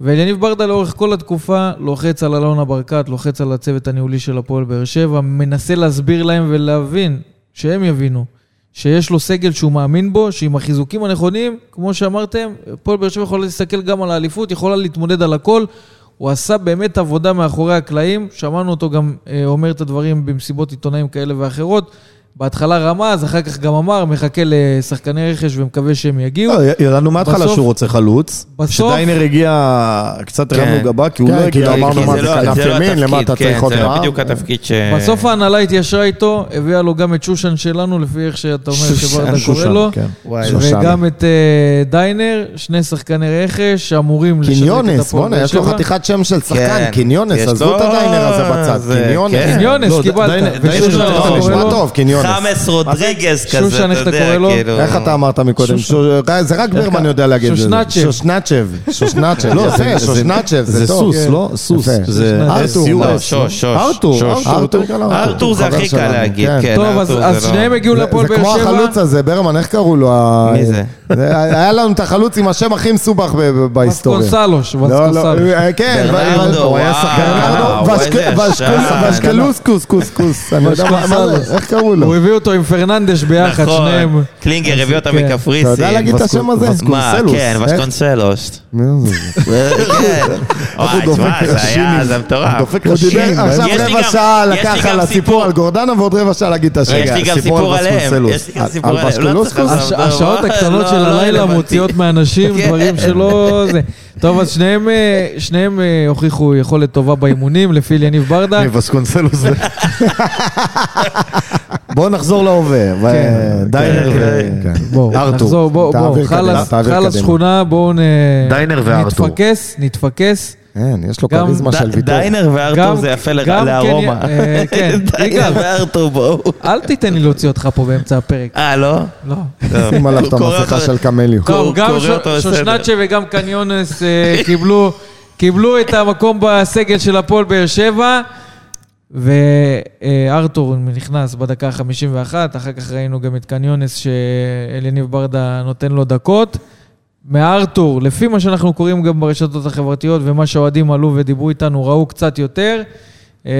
ואליניב ברדה לאורך כל התקופה לוחץ על אלונה ברקת, לוחץ על הצוות הניהולי של הפועל באר שבע, מנסה להסביר להם ולהבין, שהם יבינו, שיש לו סגל שהוא מאמין בו, שעם החיזוקים הנכונים, כמו שאמרתם, הפועל באר שבע יכולה להסתכל גם על האליפות, יכולה להתמודד על הכל. הוא עשה באמת עבודה מאחורי הקלעים, שמענו אותו גם אה, אומר את הדברים במסיבות עיתונאים כאלה ואחרות. בהתחלה רמז, אחר כך גם אמר, מחכה לשחקני רכש ומקווה שהם יגיעו. לא, ידענו מההתחלה שהוא רוצה חלוץ. בסוף- כשדיינר הגיע, קצת הרמנו כן. גבה, כי הוא כן, לא הגיע. אמרנו, כי מה, זה זה לא- כנף זה לא ימין? למה אתה כן, צריך עוד זה לא רעב? בדיוק התפקיד ש... בסוף ההנהלה התיישרה איתו, הביאה לו גם את שושן שלנו, לפי איך שאתה אומר שברדה קורא לו. וגם את אה, דיינר, שני שחקני רכש שאמורים לשדרג את קניונס, הפועל בוא'נה, באר יש לו שבע. חתיכת שם של שחקן. קניונס, עזבו את הדיינר הזה בצד, זה- קניונס. לא, קיבלת. זה נשמע? טוב. חמאס רודריגז כזה, אתה יודע, קורא לו? כאילו- איך אתה אמרת מקודם? שוש- זה רק ברמן יודע להגיד את זה. שושנצ'ב. שושנצ'ב. שושנצ'ב. לא, זה- שושנצ'ב, זה זה טוב. סוס, כן. לא? סוס. יפה. זה ארתור. SUS. לא, שוש, שוש. ארתור. ארתור. קל ארתור זה חבר הכי קל להגיד, כן. כן. טוב, אז ארתור זה לא- שניהם הגיעו זה לפועל זה באר כמו שבע. החלוץ הזה, ברמן, איך קראו לו? מי זה? היה לנו את החלוץ עם השם הכי מסובך ב- ב- בהיסטוריה. וסקונסלוש, לא, וסקונסלוש. אה, כן, ברנרדו, הוא היה וואו, שחקן. ואשקלוס קוס קוס קוס, זה, איך קראו לו? הוא הביא אותו עם פרננדש ביחד, נכון, שניהם. קלינגר הביא אותם כן. מקפריסין. אתה יודע להגיד את השם הזה? וסקונסלוס. כן? כן. וואי, תשמע, זה היה, זה מטורף. דופק הוא דיבר ראשים. עכשיו רבע שעה לקח על הסיפור סיפור. על גורדנה ועוד רבע שעה להגיד את השם. יש לי גם סיפור סיפור על עליהם. וסקונסלוס. יש לי גם סיפור על עליהם. לא השעות הקטנות לא- של לא הלילה. מוציאות מאנשים כן. דברים שלא... טוב, אז שניהם, אה, שניהם אה, הוכיחו יכולת טובה באימונים, לפי אליניב ברדה. וסקונסלוס זה... בואו נחזור להווה. דיינר ו... כן. בואו, חלאס. שכונה, בואו וארתור. נתפקס, נתפקס. כן, יש לו כריזמה של ויטור. דיינר וארתור זה יפה לארומה. כן, אה, [laughs] כן, דיינר. וארתור בואו. אל תיתן לי להוציא אותך פה באמצע הפרק. אה, לא? לא. [laughs] שים עליו את המסכה של קמליו. גם. שושנצ'ה וגם קניונס אה, קיבלו, קיבלו את המקום בסגל של הפועל באר שבע, וארתור נכנס בדקה ה-51, אחר כך ראינו גם את קניונס שאליניב ברדה נותן לו דקות. מארתור, לפי מה שאנחנו קוראים גם ברשתות החברתיות ומה שהאוהדים עלו ודיברו איתנו, ראו קצת יותר. אה,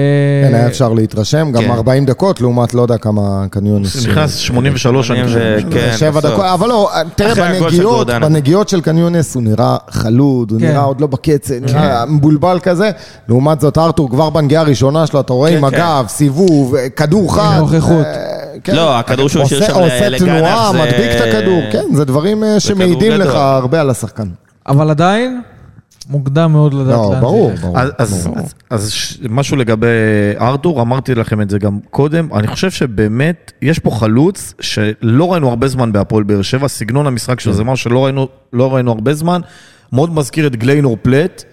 כן, היה אפשר להתרשם, גם כן. 40 דקות לעומת לא יודע כמה קניונס. נכנס 83, אני חושב. כן, שבע בסוף. דקות, אבל לא, תראה, הגול של בנגיעות. בנגיעות של קניונס הוא נראה חלוד, הוא כן. נראה עוד לא בקצב, נראה מבולבל כזה. לעומת זאת, ארתור כבר בנגיעה הראשונה שלו, אתה רואה כן, עם כן. הגב, סיבוב, כדור חד. נוכחות. אה, כן. לא, הכדור שהוא השאיר עושה- שם עושה לגנח תנועה, זה- מדביק את הכדור, כן, זה דברים אה, שמעידים. לך הרבה על השחקן. אבל עדיין, מוקדם מאוד לדעת לא, לאן ברור, זה ילך. ברור. אז, אז, אז, אז ש- משהו לגבי ארתור, אמרתי לכם את זה גם קודם, אני חושב שבאמת יש פה חלוץ שלא ראינו הרבה זמן בהפועל באר שבע, סגנון המשחק שלו זה משהו שלא ראינו, לא ראינו הרבה זמן, מאוד מזכיר את גליינור פלט,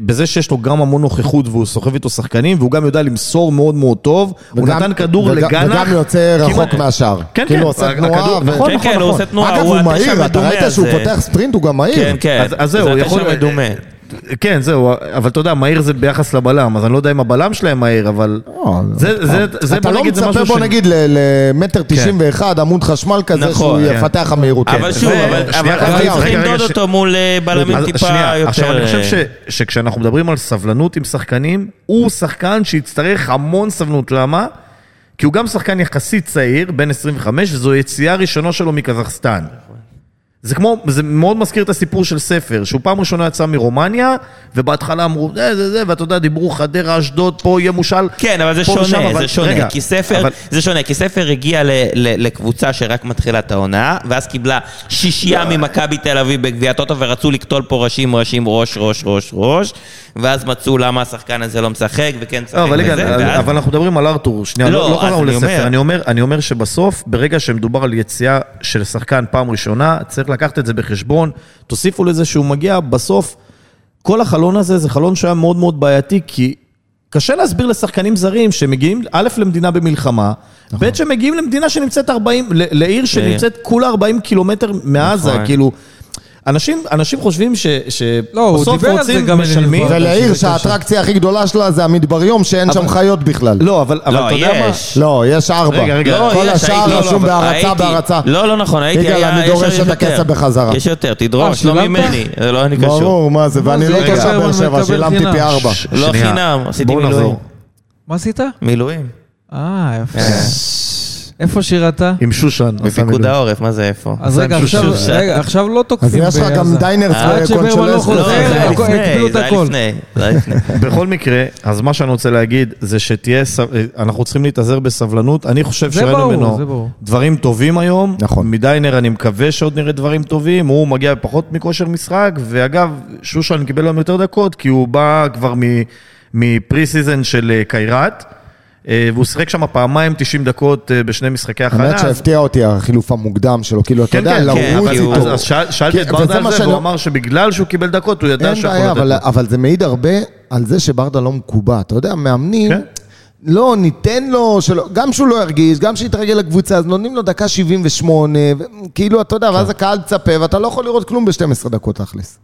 בזה שיש לו גם המון נוכחות והוא סוחב איתו שחקנים, והוא גם יודע למסור מאוד מאוד טוב, הוא נתן כדור לגנח. וגם יוצא רחוק כמעט- מהשאר. כן, כאילו כן, עושה הכדור- תנועה. ו- נכון, כן, כן, הוא עושה תנועה, אגב, הוא הוא מהיר, אתה ראית שהוא. פותח ספרינט, הוא גם מהיר. כן, כן. אז- אז זהו, זה יכול- התשע מדומה. כן, זהו, אבל אתה יודע, מהיר זה ביחס לבלם, אז אני לא יודע אם הבלם שלהם מהיר, אבל... זה, זה, זה, אתה בוא לא מצפה, בוא נגיד, למטר תשעים ואחד, עמוד חשמל כזה, נכון, שהוא כן. יפתח לך מהירות. אבל שוב, ו- אבל צריך למדוד אותו מול אה, בלמים טיפה יותר... עכשיו, אני חושב ש, שכשאנחנו מדברים על סבלנות עם שחקנים, הוא שחקן שיצטרך המון סבלנות. למה? כי הוא גם שחקן יחסית צעיר, בן 25, וזו יציאה ראשונה שלו מקזחסטן. זה כמו, זה מאוד מזכיר את הסיפור של ספר, שהוא פעם ראשונה יצא מרומניה, ובהתחלה אמרו, זה, זה, זה, ואתה יודע, דיברו חדרה, אשדוד, פה יהיה מושל. כן, אבל זה ושם, שונה, אבל- זה שונה, רגע, כי ספר, אבל- זה שונה, כי ספר הגיע ל- ל- לקבוצה שרק מתחילה את העונה, ואז קיבלה שישייה ממכבי תל אביב בגביע הטוטו, ורצו לקטול פה ראשים, ראשים, ראש, ראש, ראש, ראש, ואז מצאו למה השחקן הזה לא משחק, וכן משחק לא, אבל וזה, ואז- אבל אנחנו מדברים על ארתור, שנייה, לא, לא, לא קראנו לספר, אני אומר, אני אומר שבסוף, ברגע שמדובר על יציאה של שחקן פעם ראשונה, צריך לקחת את זה בחשבון, תוסיפו לזה שהוא מגיע, בסוף, כל החלון הזה זה חלון שהיה מאוד מאוד בעייתי, כי קשה להסביר לשחקנים זרים שמגיעים, א', למדינה במלחמה, נכון. ב', שמגיעים למדינה שנמצאת 40, ל- לעיר שנמצאת כולה 40 קילומטר מעזה, נכון. כאילו... אנשים, אנשים חושבים ש, לא, שבסוף זה רוצים, גם משלמים. שזה קשה. שהאטרקציה הכי גדולה שלה זה המדבריום, שאין שם חיות בכלל. לא, אבל, אבל לא, אתה יודע מה? לא, יש ארבע. רגע, רגע. לא, כל יש, השאר רשום לא, בהרצה, הייתי- בהרצה. לא, לא נכון, הייתי, יגאל, אני דורש את. הכסף בחזרה. יש יותר, תדרוש, אה, לא? ממני, זה לא אני קשור. ברור, מה זה, ואני זה לא רגע, תושב באר שבע, שילמתי. פי ארבע. לא. חינם, עשיתי מילואים. מה עשית? מילואים. אה, יפה. אה. איפה שירת? עם שושן. בפיקוד. העורף, מה זה איפה? אז רגע, עכשיו, שושן. רגע, עכשיו לא אז תוקפים יש לך גם בעזה. דיינרס עד שברמן לא וקונצ'לס. חוזר, לא, זה היה לפני, הקפיאו את זה היה הכל. לפני, זה היה לפני. [laughs] בכל מקרה, אז מה שאני רוצה להגיד זה שתהיה, ס- אנחנו צריכים להתאזר בסבלנות. אני חושב שראינו ממנו. דברים טובים היום. נכון. מדיינר אני מקווה שעוד נראה דברים טובים. הוא מגיע פחות מכושר משחק, ואגב, שושן קיבל היום יותר דקות, כי הוא בא כבר מ pre-season של אה, קיירת. אה, והוא שיחק שם פעמיים 90 דקות אה, בשני משחקי הכנה. האמת שהפתיע אותי החילוף המוקדם שלו, כאילו, אתה כן, יודע, כן, לרוץ כן, איתו. אז, אז שאל, שאלתי את ברדה על זה, והוא אמר שבגלל שהוא קיבל דקות, הוא ידע אין שהוא יכול בעיה, לתת אבל, זה מעיד הרבה על זה שברדה לא מקובע. אתה יודע, מאמנים. לא, ניתן לו, שלא, גם שהוא לא ירגיש, גם שיתרגל לקבוצה, אז נותנים לו דקה 78, ו- כאילו, אתה יודע, ואז הקהל מצפה, ואתה לא יכול לראות כלום ב-12 דקות תכלס.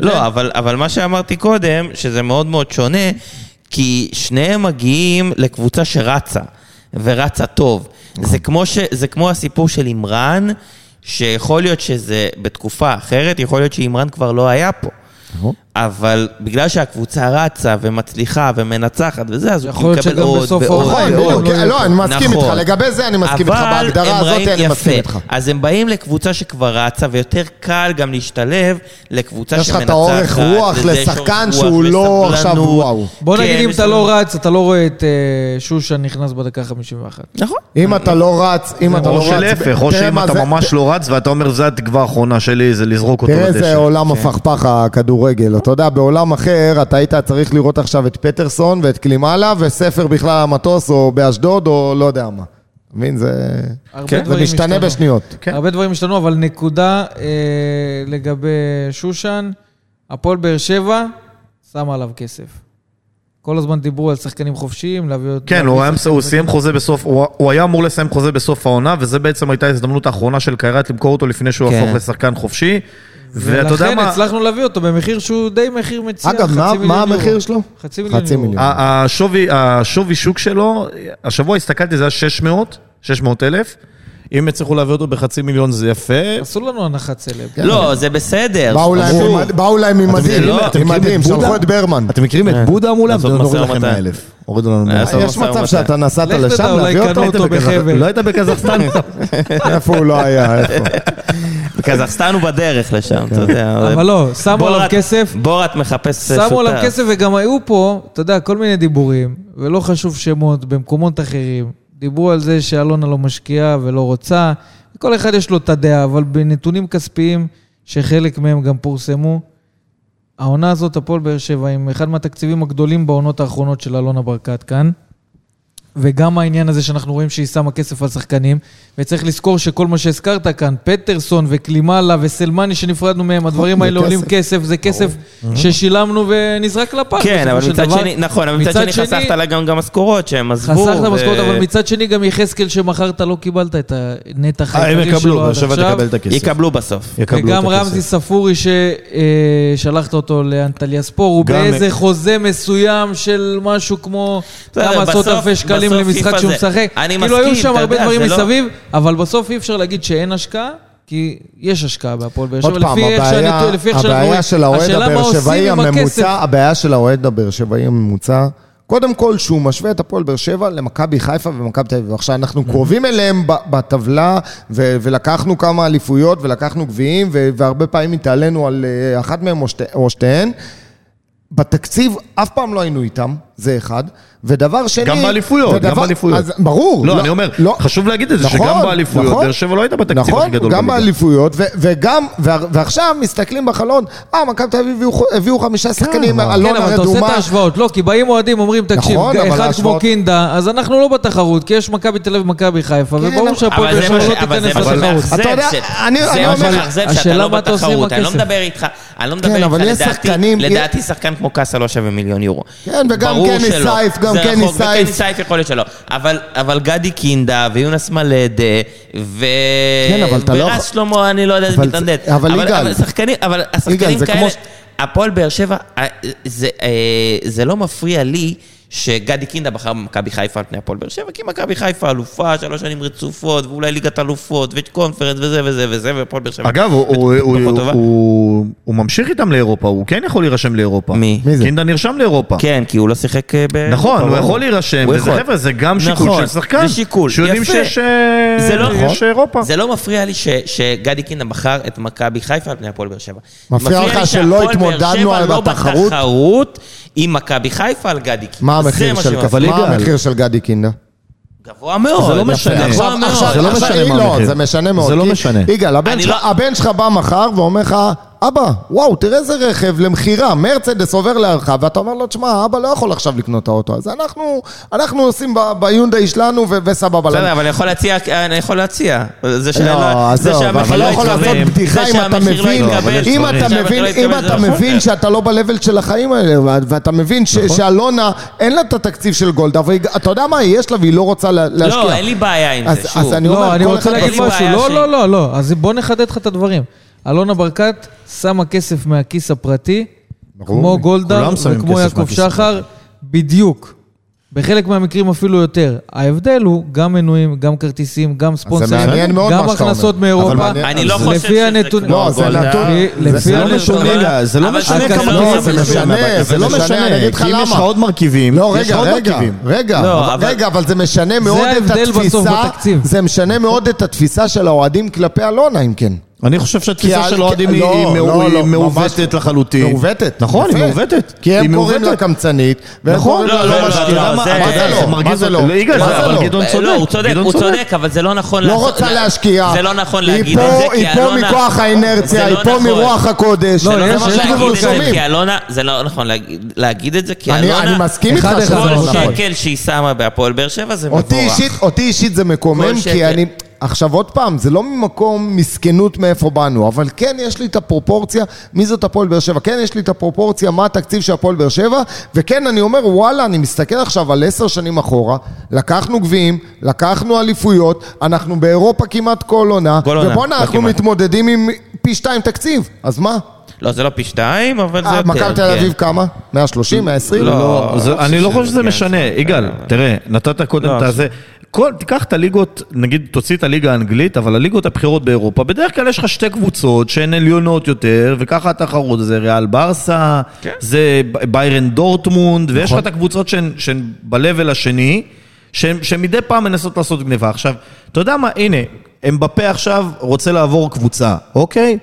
לא, אבל, אבל מה שאמרתי קודם, שזה מאוד מאוד שונה, כי שניהם מגיעים לקבוצה שרצה, ורצה טוב. זה כמו, ש, זה כמו הסיפור של אימרן, שיכול להיות שזה בתקופה אחרת, יכול להיות שאימרן כבר לא היה פה. אבל בגלל שהקבוצה רצה ומצליחה ומנצחת וזה, אז הוא מקבל עוד ועוד העונה נכון, ועוד. בדיוק, לא לא, אני מסכים נכון. איתך, לגבי זה אני מסכים איתך, בהגדרה הם הזאת אני מסכים. איתך. אז הם באים לקבוצה שכבר רצה, ויותר קל גם להשתלב לקבוצה יש לך שמנצחת. את האורך רוח לשחקן שהוא לא. עכשיו וואו. בוא נגיד כן, אם יש אתה לא רץ, אתה לא רואה את אה, שושן נכנס בדקה 51. נכון. אם אתה לא רץ, אם אתה לא או רץ... שלהפך, או תראה שאם אתה זה- ממש לא רץ ואתה אומר, זו התקווה האחרונה שלי, זה לזרוק אותו תראה לדשא. איזה עולם הפכפך הכדורגל. אתה יודע, בעולם אחר אתה היית צריך לראות עכשיו את פטרסון ואת קלימאלה וספר בכלל המטוס או באשדוד או לא יודע מה. מבין? זה הרבה זה משתנה השתנו. בשניות. כן. הרבה דברים השתנו, אבל נקודה אה, לגבי שושן, הפועל באר שבע שמה עליו כסף. כל הזמן דיברו על שחקנים חופשיים, להביא אותו... כן, הוא, היה, הוא סיים חוזה בסוף, הוא, הוא היה אמור לסיים חוזה בסוף העונה, וזה בעצם הייתה ההזדמנות האחרונה של קיירת למכור אותו לפני שהוא כן. יהפוך לשחקן חופשי. ואתה יודע ולכן מה, הצלחנו להביא אותו במחיר שהוא די מחיר מציע, אגב, חצי מה- מיליון מה יורו. המחיר שלו? חצי מיליון חצי יורו. מיליון. השווי, השווי שוק שלו, השבוע הסתכלתי, זה היה 600, 600 אלף. אם יצליחו להביא אותו בחצי מיליון זה יפה. עשו לנו הנחת סלב. לא, זה בסדר. באו להם עם- מדים, לא-? שלחו את ברמן. אתם מכירים את בודה מולם? זה נוריד לכם ומתן. 100 אלף. הורידו לנו 100 לעשות אלף. יש מצב. שאתה נסעת לשם להביא אותו? אותו בחבל. לא היית בקזחסטן? [laughs] איפה הוא לא היה? איפה? קזחסטן הוא בדרך לשם, אתה יודע. אבל לא, שמו עליו כסף, בורת מחפש שותף. שמו עליו כסף וגם היו פה, אתה יודע, כל מיני דיבורים, ולא חשוב שמות, במקומות אחרים. דיברו על זה שאלונה לא משקיעה ולא רוצה, כל אחד יש לו את הדעה, אבל בנתונים כספיים, שחלק מהם גם פורסמו, העונה הזאת, הפועל באר שבע, עם אחד מהתקציבים הגדולים בעונות האחרונות של אלונה ברקת כאן, וגם העניין הזה שאנחנו רואים שהיא שמה כסף על שחקנים, וצריך לזכור שכל מה שהזכרת כאן, פטרסון וקלימלה וסלמני שנפרדנו מהם, הדברים האלה עולים כסף. זה כסף ששילמנו ונזרק לפח. כן, אבל מצד. שני, נכון, אבל מצד שני חסכת לה גם משכורות שהם עזבו. חסכת משכורת, אבל מצד שני גם יחזקאל שמכרת לא קיבלת את הנתח אה, הם העיקרי יקבלו, שלו עד עכשיו. תקבל את הכסף. יקבלו בסוף. יקבלו וגם. רמזי ספורי ששלחת אותו לאנטליה ספור, הוא באיזה חוזה מסוים של משהו כמו כמה עשרות אלפי שקלים בסוף למשחק פיפ"א שהוא משחק. אני כאילו היו מסכים, שם אתה הרבה יודע, דברים זה לא- מסביב, אבל בסוף אי אפשר להגיד שאין השקעה, כי יש השקעה בהפועל באר שבע, עוד פעם, הבעיה. של האוהד הבאר שבעי. הממוצע, הבעיה של האוהד הבאר שבעי הממוצע, קודם כל שהוא משווה את הפועל באר שבע למכבי חיפה ומכבי תל אביב. עכשיו, אנחנו קרובים אליהם בטבלה, ו- ולקחנו כמה אליפויות ולקחנו גביעים, ו- והרבה פעמים התעלינו על אה, אחת מהם או שתי- או שתיהן. בתקציב אף פעם לא היינו איתם, זה אחד. ודבר שני... גם באליפויות, גם ודבר- באליפויות. אז ברור. לא, אני אומר, חשוב להגיד את זה, נכון, שגם באליפויות, נכון. באר שבע לא הייתה בתקציב נכון, הכי גדול גם בליגה. באליפויות, ו- וגם, וה- ועכשיו מסתכלים בחלון, אה, מכבי תל אביב הביאו- חמישה שחקנים, כן, אלונה אבל אתה עושה את רדומה. ההשוואות. לא, כי באים אוהדים, אומרים, תקשיב, נכון, אבל אחד כמו קינדה, אז אנחנו לא בתחרות, כי יש מכבי תל אביב ומכבי חיפה, כן, וברור אבל- שהפועל אבל באר שבע לא אבל תיכנס לתחרות. אתה יודע, אני- זה אומר- השאלה לא מה אתה עושה עם בתחרות. אני לא. מדבר איתך, אני לא מדבר כן, איתך, אבל יש לדעתי, שחקנים- לדעתי שחקן כמו קאסה לא שווה מיליון יורו. כן, וגם ברור קני. סייף, גם קני סייף. וקני סייף יכול להיות שלא. אבל- אבל גדי קינדה ויונס מלדה ו... כן, אבל אתה לא ורז יכול- שלמה, אני לא יודע איזה אבל. זה- אבל יגאל- אבל שחקנים, אבל השחקנים זה כאלה, הפועל באר שבע, אה, זה, אה, זה לא מפריע לי. שגדי קינדה בחר במכבי חיפה על פני הפועל באר שבע, כי מכבי חיפה אלופה, שלוש שנים רצופות, ואולי ליגת אלופות, וקונפרנס וזה וזה וזה, והפועל באר שבע. אגב, הוא- ממשיך איתם לאירופה, הוא כן יכול להירשם לאירופה. מי? קינדה נרשם לאירופה. כן, כי הוא לא שיחק אה, ב... נכון, הוא. יכול להירשם, וזה. חבר'ה, זה גם שיקול נכון, של שחקן. זה שיקול, שיודעים יפה. שיש אה, זה לא- יש אירופה. זה לא מפריע לי ש, שגדי קינדה בחר את מכבי חיפה על פני הפועל באר שבע. מפריע לך לי שלא שהפועל באר התמודדנו שבע על לא התחרות? בתחרות עם מכבי חיפה על גדי קינדה. מה המחיר מה של שמפריע. אבל מה יגאל- המחיר של גדי קינדה? גבוה מאוד. זה לא משנה. גבוה עכשיו, מאוד. עכשיו, זה לא עכשיו, משנה מה לא, המחיר. זה משנה מאוד. זה לא כי- משנה. יגאל, הבן אני שלך- לא- הבן שלך בא מחר ואומר לך, אבא, וואו, תראה איזה רכב למכירה, מרצדס עובר לידך, ואתה אומר לו, תשמע, אבא לא יכול עכשיו לקנות את האוטו הזה. אנחנו, אנחנו עושים ביונדאי שלנו ו- וסבבה. בסדר, לנו." אבל אני יכול להציע, אני יכול להציע. זה לא, לא... זה עזוב, שהמחיר אבל לא יכול יתקבל, לעשות בדיחה זה אם אתה שהמחיר לא מבין, יתקבל, אם זה אתה שהמחיר מבין, לא אם אתה נכון. מבין שאתה לא ב-level של החיים האלה, ואתה מבין ש- שאלונה, אין לה את התקציב של גולדה, ואתה יודע מה, יש לה והיא לא רוצה לה- להשקיע. לא, אין לי בעיה עם אז- זה, אז שוב. אני אומר, לא, אני כל רוצה אחד להגיד משהו. לא, לא, לא, לא. אז בוא נחדד לך את הדברים. אלונה ברקת שמה כסף מהכיס הפרטי, כמו גולדה וכמו יעקב שחר, בדיוק. בחלק מהמקרים אפילו יותר. ההבדל הוא גם מנויים, גם כרטיסים, גם ספונסרים, גם הכנסות. מאירופה. אני לא חושב שזה כמו לא, זה גולדה. נתון. זה לא משנה, זה לא משנה כמה לא- זה משנה, זה לא משנה, אני אגיד לך כי אם יש לך למה. עוד מרכיבים, לא, יש לך רגע, עוד רגע, מרכיבים. רגע, לא, רגע, אבל זה משנה מאוד את התפיסה. זה משנה מאוד את התפיסה של האוהדים כלפי אלונה, אם כן. אני חושב שהתפיסה כי- של האוהדים כי- היא לא, היא לא, לא, מעוותת לחלוטין. מעוותת. נכון, היא. מעוותת. כי הם היא קוראים לה. קמצנית, והם נכון, קוראים לא, לה לא, לא לא, משקיעה. לא, מה זה- לא? לא? אבל לא? גדעון צודק. לא, הוא צודק, הוא צודק. אבל זה לא נכון לא לעשות- רוצה להשקיע. זה לא נכון להגיד את זה, כי היא פה אלונה... מכוח האינרציה, היא לא פה. מרוח הקודש. לא, זה לא יש- נכון להגיד גבול את זה. כי אלונה, לא נכון להגיד- את זה, כי אני אלונה... אני מסכים איתך שזה לא כל נכון. שקל שהיא שמה בהפועל באר שבע זה מבורך. אותי אישית זה מקומם, כל. כי אני... עכשיו עוד פעם, זה לא ממקום מסכנות מאיפה באנו, אבל כן יש לי את הפרופורציה, מי זאת הפועל באר שבע? כן יש לי את הפרופורציה, מה התקציב של הפועל באר שבע, וכן אני אומר, וואלה, אני מסתכל עכשיו על עשר שנים אחורה, לקחנו גביעים, לקחנו אליפויות, אנחנו באירופה כמעט כל עונה, כל עונה, ובואנה, לא אנחנו כמעט. מתמודדים עם פי שתיים תקציב, אז מה? לא, זה לא פי שתיים, אבל זה אה, יותר. מכבי תל כן. אביב כמה? 130? 120? לא. לא, זה- אני לא חושב שזה כן, משנה. יגאל, תראה, נתת קודם לא, את הזה. כל- תיקח את הליגות, נגיד תוציא את הליגה האנגלית, אבל הליגות הבכירות באירופה, בדרך כלל יש לך שתי קבוצות שהן עליונות יותר, וככה התחרות, זה ריאל ברסה, כן. זה ביירן דורטמונד, ויש לך נכון. את הקבוצות שהן- שהן ב-level השני, שהן שהן מדי פעם מנסות לעשות גניבה. עכשיו, אתה יודע מה, הנה, אמבפה עכשיו רוצה לעבור קבוצה, אוקיי?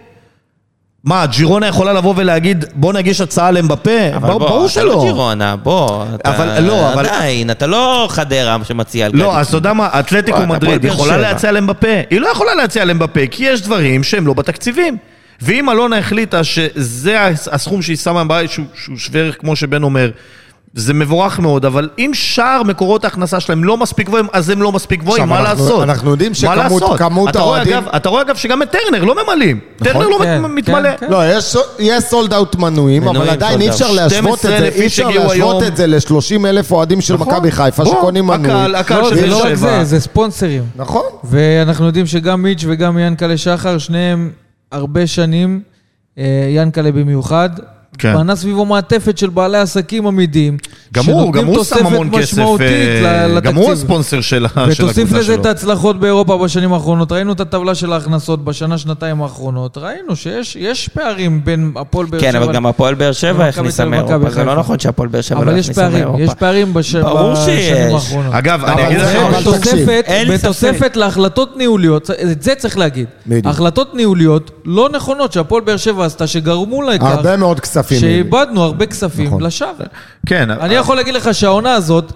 מה, ג'ירונה יכולה לבוא ולהגיד, בוא נגיש הצעה לאמבפה? אבל ברור בוא, ברור אתה לא שלא. ג'ירונה, בוא. אתה- אבל- לא, אבל- עדיין, אתה לא חדרה שמציע על לא. אז אתה יודע מה, אתלטיקו מדריד יכולה. להציע למבפה? היא לא יכולה להציע למבפה, כי יש דברים שהם לא בתקציבים. ואם אלונה החליטה שזה הסכום שהיא שמה בבית, שהוא שהוא שווה ערך כמו שבן אומר, זה מבורך מאוד, אבל אם שאר מקורות ההכנסה שלהם לא מספיק גבוהים, אז הם לא מספיק גבוהים, מה אנחנו- לעשות? אנחנו יודעים מה שכמות- לעשות? כמות אתה רואה, האוהדים- אגב- אתה רואה אגב שגם את טרנר לא ממלאים. טרנר לא כן, מתמלא. כן, כן. לא, יש- יש סולד אאוט מנויים, אבל מנויים עדיין sold אי out. אפשר להשוות את 12,000 זה, אי אפשר להשוות היום. את זה ל-30 אלף אוהדים של נכון. מכבי חיפה שקונים מנוי. הקהל- הקהל לא, של באר לא רק שבע. זה, זה ספונסרים. נכון. ואנחנו יודעים שגם מיץ' וגם ינקלה שחר, שניהם הרבה שנים, אה, ינקלה במיוחד, כן. בנה סביבו מעטפת של בעלי עסקים עמידים, גם הוא, גם הוא שם המון כסף, משמעותית אה, ל- גם הוא לתקציב. הספונסר של הקבוצה שלו. ותוסיף לזה את ההצלחות באירופה בשנים האחרונות. ראינו את הטבלה של ההכנסות בשנה, שנתיים האחרונות. ראינו שיש יש פערים בין הפועל באר שבע... כן, אבל גם הפועל באר שבע הכניסה מאירופה, זה לא. נכון שהפועל באר שבע לא אבל יש הכניסה פערים, מאירופה. יש פערים בש... ברור בשנים שיש. האחרונות. אגב, אני אבל אגיד לך... אבל בתוספת. להחלטות ניהוליות, את זה צריך להגיד. החלטות ניהוליות לא נכונות שהפועל באר שבע עשתה, שגרמו לכך הרבה מאוד כספים. שאיבדנו הרבה כספים נכון. לשווא. כן, אני יכול להגיד לך שהעונה הזאת,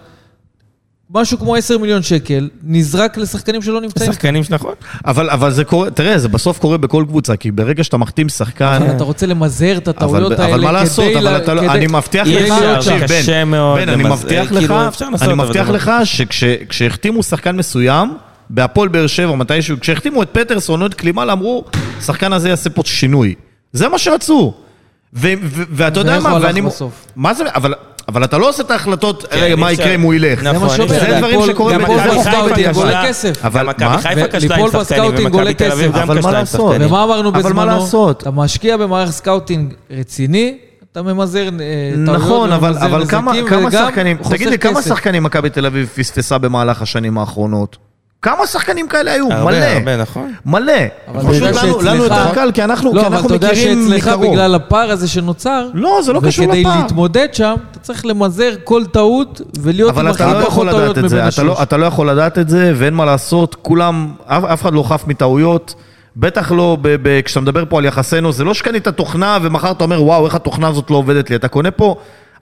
משהו כמו 10 מיליון שקל, נזרק לשחקנים שלא נמצאים. שחקנים שנכון. אבל, אבל זה קורה, תראה, זה בסוף קורה בכל קבוצה, כי ברגע שאתה מחתים שחקן... אבל אתה רוצה למזער את הטעויות אבל, האלה אבל מה לעשות, כדי אבל לה- אתה, לא- כדי- אני מבטיח אי לך, אפשר, תקשיב, בן, בן, אני מבטיח לך, כאילו, אפשר לעשות, אני מבטיח לך שכשהחתימו שחקן מסוים, בהפועל באר שבע, מתישהו, כשהחתימו את פטרסון או את קלימל, אמרו, השחקן הזה יעשה פה שינוי. זה מה שרצו. ואתה יודע מה, ואני... מה זה, אבל... אבל אתה לא עושה את ההחלטות, כן, רגע, מה יקרה אם הוא ילך. נכון, זה מה שאומר, זה דברים ליפול- שקורים ליפול בזה. ב scouting חיפה עולה. כסף. אבל מה? שחקנים, ב scouting עולה כסף. אבל מה לעשות? ומה אמרנו אבל בזמנו? מה לעשות? אתה משקיע במערך scouting רציני, אתה ממזער אה, טעויות נכון, אבל, כמה, שחקנים, תגיד לי, כמה. שחקנים מכבי תל אביב פספסה במהלך השנים האחרונות? כמה שחקנים כאלה היו? הרבה, מלא. הרבה, נכון. מלא. אבל פשוט אתה יודע לנו, לנו שאצלך- יותר קל, כי אנחנו, לא, כי אבל אנחנו אתה יודע מכירים שאצלך מקרוב. בגלל הפער הזה שנוצר, לא, זה לא קשור וכדי לפער. להתמודד שם, אתה צריך למזער כל טעות ולהיות עם אבל הכי אתה לא פחות יכול טעויות מבין זה, אתה השלוש. לא, אתה לא יכול לדעת את זה, ואין מה לעשות, כולם, אף, אף אחד לא חף מטעויות, בטח לא, ב, ב, כשאתה מדבר פה על יחסינו, זה לא שקנית תוכנה ומחר אתה אומר, וואו, איך התוכנה הזאת לא עובדת לי, אתה קונה פה,